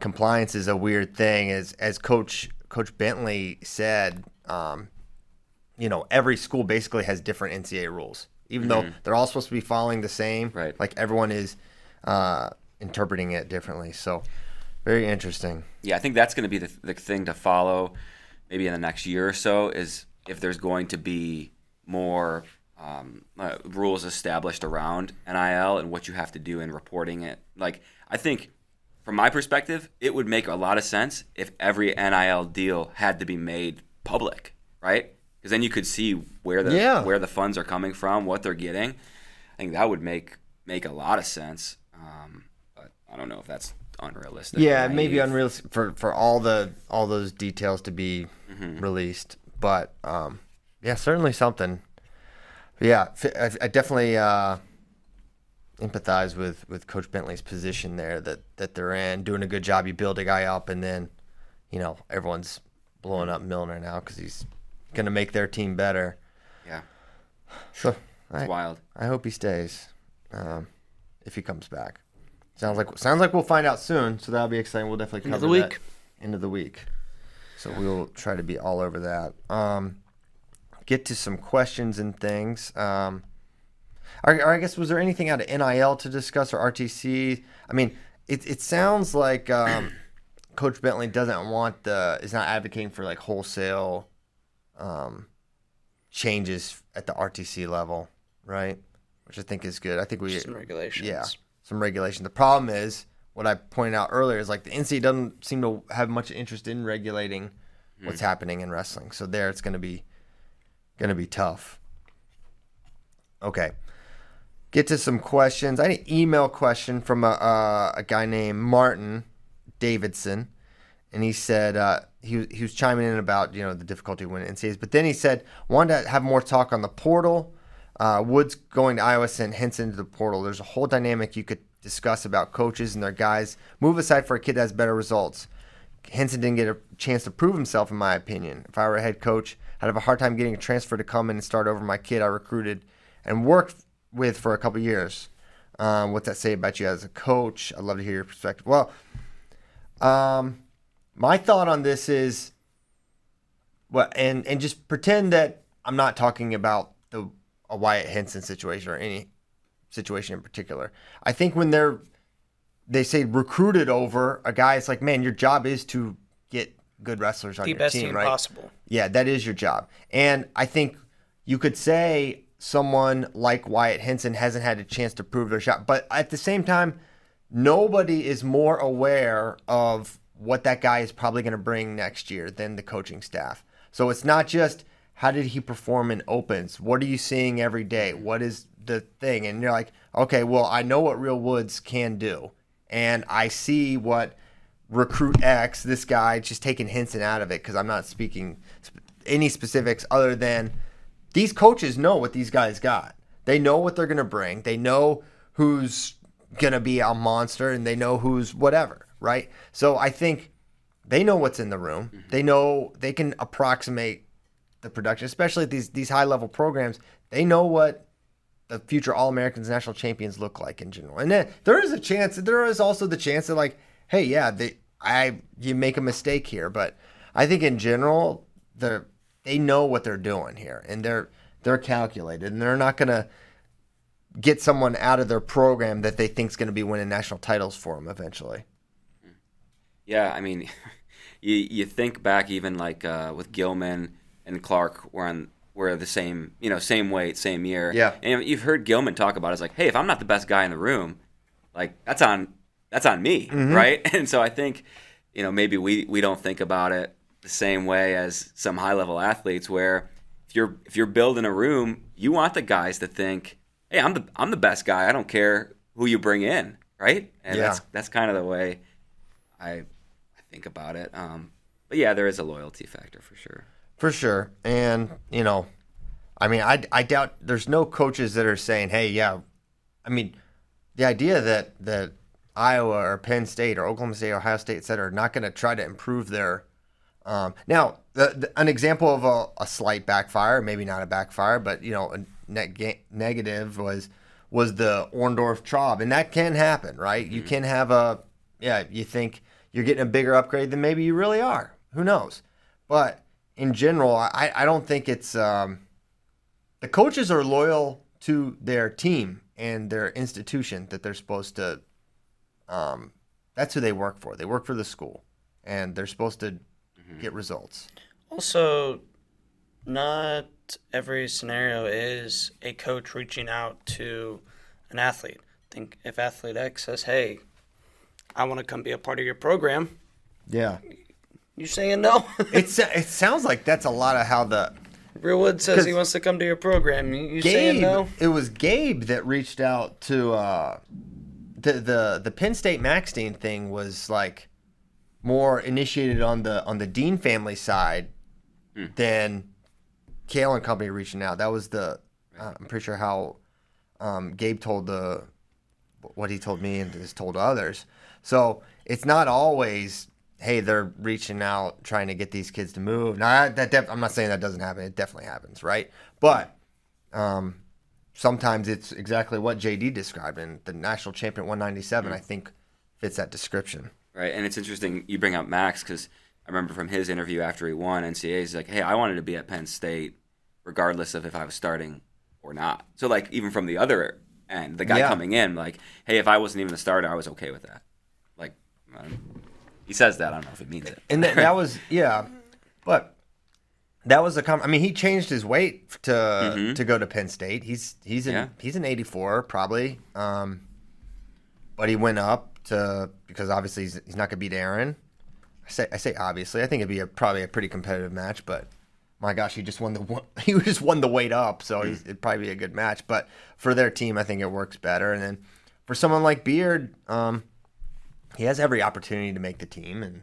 compliance is a weird thing. As as Coach Coach Bentley said, um, you know, every school basically has different NCAA rules, even though they're all supposed to be following the same. Right. Like everyone is uh, interpreting it differently. So very interesting. Yeah, I think that's going to be the, the thing to follow maybe in the next year or so is if there's going to be more um, uh, rules established around NIL and what you have to do in reporting it. Like, I think from my perspective, it would make a lot of sense if every NIL deal had to be made public, right? Because then you could see where the Yeah. where the funds are coming from, what they're getting. I think that would make make a lot of sense. Um, but I don't know if that's unrealistic. Yeah, maybe unrealistic for for all the all those details to be released, but um, yeah, certainly something. But yeah, I definitely uh, empathize with with Coach Bentley's position there that that they're in, doing a good job. You build a guy up, and then you know everyone's blowing up Millner now because he's going to make their team better. Yeah, So I, it's wild. I hope he stays um, if he comes back. Sounds like sounds like we'll find out soon. So that'll be exciting. We'll definitely End of cover the that week. end of the week. So we'll try to be all over that. Um, get to some questions and things. Um, or, or I guess was there anything out of NIL to discuss or RTC? I mean, it it sounds like um, Coach Bentley doesn't want the is not advocating for like wholesale um, changes at the RTC level, right? Which I think is good. I think we Some regulations. yeah, some regulation. The problem is what I pointed out earlier is like the NCAA doesn't seem to have much interest in regulating what's happening in wrestling. So there, it's going to be going to be tough. Okay, get to some questions. I had an email question from a a guy named Martin Davidson, and he said uh, he was- he was chiming in about you know the difficulty winning NCAAs, but then he said wanted to have more talk on the portal. Uh, Woods going to Iowa sent Henson into the portal. There's a whole dynamic you could discuss about coaches and their guys. Move aside for a kid that has better results. Henson didn't get a chance to prove himself, in my opinion. If I were a head coach, I'd have a hard time getting a transfer to come in and start over my kid I recruited and worked with for a couple years. Um, what's that say about you as a coach? I'd love to hear your perspective. Well, um, my thought on this is, well, and and just pretend that I'm not talking about the a Wyatt Henson situation or any situation in particular. I think when they're they say recruited over a guy, it's like, man, your job is to get good wrestlers on The your best team, team right? possible. Yeah, that is your job. And I think you could say someone like Wyatt Henson hasn't had a chance to prove their shot. But at the same time, nobody is more aware of what that guy is probably going to bring next year than the coaching staff. So it's not just how did he perform in opens? What are you seeing every day? What is the thing? And you're like, okay, well, I know what Real Woods can do. And I see what recruit X, this guy, just taking Henson out of it because I'm not speaking any specifics other than these coaches know what these guys got. They know what they're going to bring. They know who's going to be a monster and they know who's whatever, right? So I think they know what's in the room. Mm-hmm. They know they can approximate the production, especially at these these high level programs. They know what future All Americans, national champions look like in general, and then there is a chance. There is also the chance that like, hey, yeah, they, I you make a mistake here, but I think in general, they they know what they're doing here, and they're they're calculated, and they're not gonna get someone out of their program that they think is going to be winning national titles for them eventually. Yeah, I mean, you you think back even like uh, with Gilman and Clark were on were the same you know same weight same year. Yeah, and you've heard Gilman talk about it. it's like, hey, if I'm not the best guy in the room, like that's on that's on me, mm-hmm. right? And so I think you know maybe we we don't think about it the same way as some high level athletes where if you're if you're building a room, you want the guys to think, hey, I'm the I'm the best guy. I don't care who you bring in, right? And yeah. that's that's kind of the way I I think about it. Um, but yeah, there is a loyalty factor for sure. For sure, and you know, I mean, I I doubt there's no coaches that are saying, hey, yeah, I mean, the idea that that Iowa or Penn State or Oklahoma State, Ohio State, et cetera, are not going to try to improve their um, now, the, the, an example of a, a, slight backfire, maybe not a backfire, but you know, a net ga- negative was was the Orndorff Traub, and that can happen, right? Mm-hmm. You can have a yeah, you think you're getting a bigger upgrade than maybe you really are. Who knows? But in general, I, I don't think it's um, the coaches are loyal to their team and their institution that they're supposed to. Um, that's who they work for. They work for the school, and they're supposed to mm-hmm. get results. Also, not every scenario is a coach reaching out to an athlete. I think if athlete X says, "Hey, I want to come be a part of your program," yeah, you saying no? it's it sounds like that's a lot of how the Real Woods says he wants to come to your program. You, you Gabe, saying no? It was Gabe that reached out to uh, the the the Penn State Max Dean thing was like more initiated on the on the Dean family side mm. than Cael and company reaching out. That was the uh, I'm pretty sure how um, Gabe told the what he told me and has told others. So it's not always hey they're reaching out trying to get these kids to move. Now that def- I'm not saying that doesn't happen. It definitely happens, right? But um, sometimes it's exactly what JD described, and the national champion 197 mm. I think fits that description right? And it's interesting you bring up Max because I remember from his interview after he won NCAA, he's like, "Hey, I wanted to be at Penn State, regardless of if I was starting or not." So like even from the other end, the guy yeah. coming in, like, "Hey, if I wasn't even the starter, I was okay with that." Like, he says that. I don't know if it means it. And that, that was yeah, but that was a com- I mean, he changed his weight to mm-hmm. to go to Penn State. He's he's an yeah. he's an 84 probably, um, but he went up to because obviously he's, he's not going to beat Aaron. I say I say obviously. I think it'd be a, probably a pretty competitive match, but my gosh, he just won the he just won the weight up, so mm. it'd probably be a good match. But for their team, I think it works better. And then for someone like Beard, um, he has every opportunity to make the team and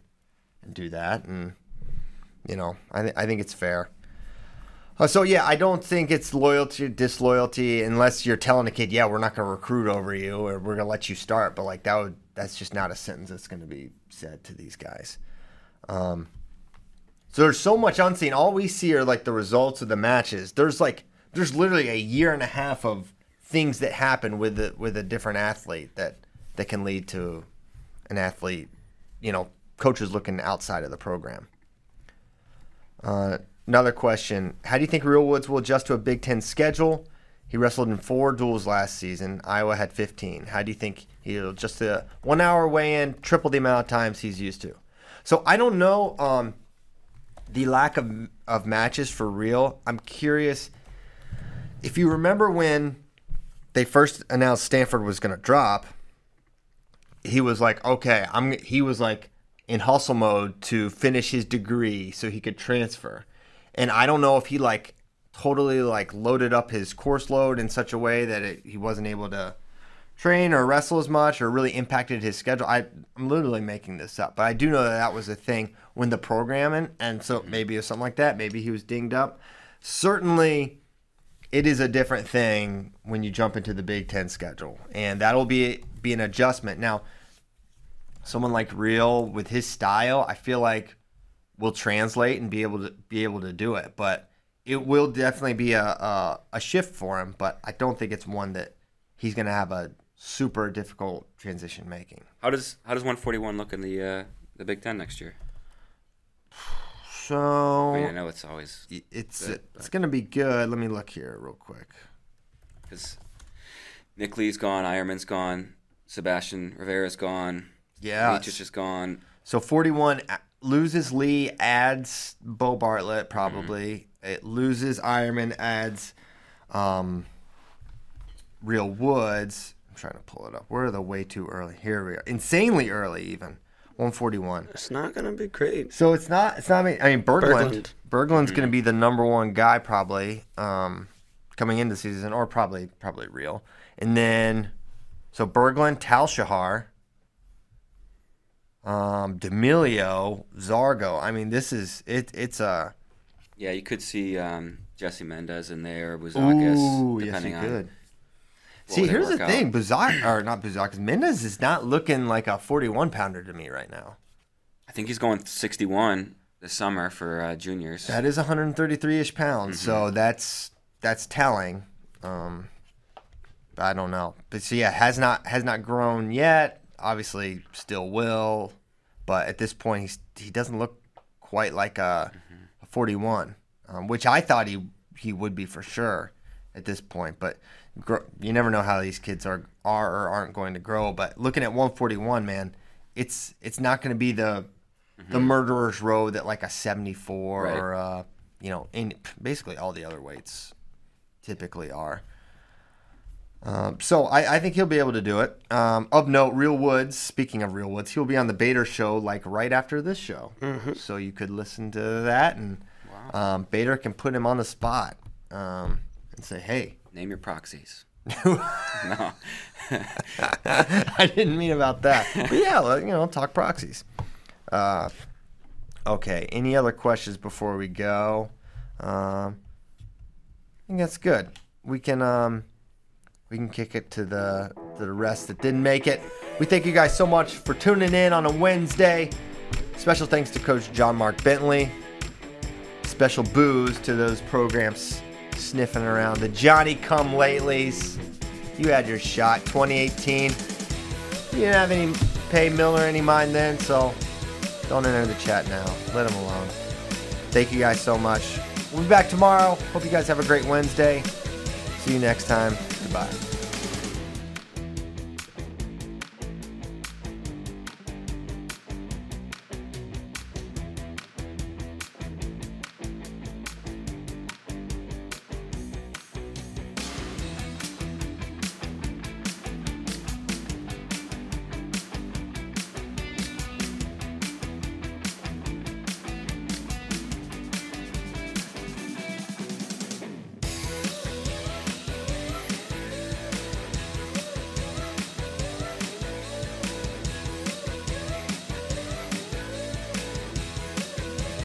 and do that. And you know, I th- I think it's fair. Uh, so yeah, I don't think it's loyalty, disloyalty, unless you're telling a kid, yeah, we're not going to recruit over you or we're going to let you start. But like that would that's just not a sentence that's going to be said to these guys. Um, so there's so much unseen. All we see are like the results of the matches. There's like there's literally a year and a half of things that happen with the, with a different athlete that that can lead to an athlete, you know, coaches looking outside of the program. Uh, another question: How do you think Real Woods will adjust to a Big Ten schedule? He wrestled in four duels last season. Iowa had 15. How do you think he'll just a one hour weigh in, triple the amount of times he's used to? So I don't know um, the lack of, of matches for real. I'm curious if you remember when they first announced Stanford was going to drop. He was like, okay, I'm. He was like in hustle mode to finish his degree so he could transfer. And I don't know if he like totally like loaded up his course load in such a way that it, he wasn't able to train or wrestle as much or really impacted his schedule. I, I'm literally making this up, but I do know that that was a thing when the programming, and so mm-hmm. maybe it was something like that. Maybe he was dinged up. Certainly, it is a different thing when you jump into the Big Ten schedule, and that'll be be an adjustment. Now, someone like Real with his style, I feel like will translate and be able to be able to do it, but it will definitely be a, a a shift for him, but I don't think it's one that he's going to have a super difficult transition making. How does how does 141 look in the uh, the Big Ten next year? So I mean, I know it's always it's good, it's going to be good. Let me look here real quick. because Nick Lee's gone, Eierman's gone, Sebastian Rivera's gone, Yeah. Leach is just gone. So 41 loses Lee, adds Beau Bartlett probably. It loses Eierman, adds um, Real Woods. I'm trying to pull it up. Where are the way too early? Here we are. Insanely early even. 141. It's not gonna be great. So it's not. It's not. I mean, Berglund. Berglund. Berglund's going to be the number one guy probably um, coming into season, or probably probably real. And then, so Berglund, Tal Shahar, um, D'Emilio, Zargo. I mean, this is it. It's a Yeah, you could see um, Jesse Mendez in there, Buzakis, ooh, yes, depending you on. could. See, here's the work out. thing: Buzak or not Buzakis, Mendez is not looking like a 41 pounder to me right now. I think he's going 61 this summer for uh, juniors. That is 133ish pounds, so that's that's telling. Um, I don't know, but so yeah, has not has not grown yet. Obviously, still will, but at this point, he's he doesn't look quite like a, a 41, um, which I thought he he would be for sure at this point. But gr- you never know how these kids are are or aren't going to grow. But looking at 141, man, it's it's not going to be the the murderer's row that like a 74 Right. or uh, you know in basically all the other weights typically are. Um, so I, I think he'll be able to do it. Um, of note, Real Woods. Speaking of Real Woods, he'll be on the Bader show like right after this show, so you could listen to that, and um, Bader can put him on the spot um, and say, "Hey, Name your proxies. no. I didn't mean about that. But yeah, you know, talk proxies. Uh, okay. Any other questions before we go? Um, I think that's good. We can um, we can kick it to the to the rest that didn't make it. We thank you guys so much for tuning in on a Wednesday. Special thanks to Coach John Mark Bentley. Special boos to those programs sniffing around. The Johnny Come Latelys. You had your shot. 2018. You didn't have any pay Millner any mind then, so don't enter the chat now. Let him alone. Thank you guys so much. We'll be back tomorrow. Hope you guys have a great Wednesday. See you next time. Goodbye.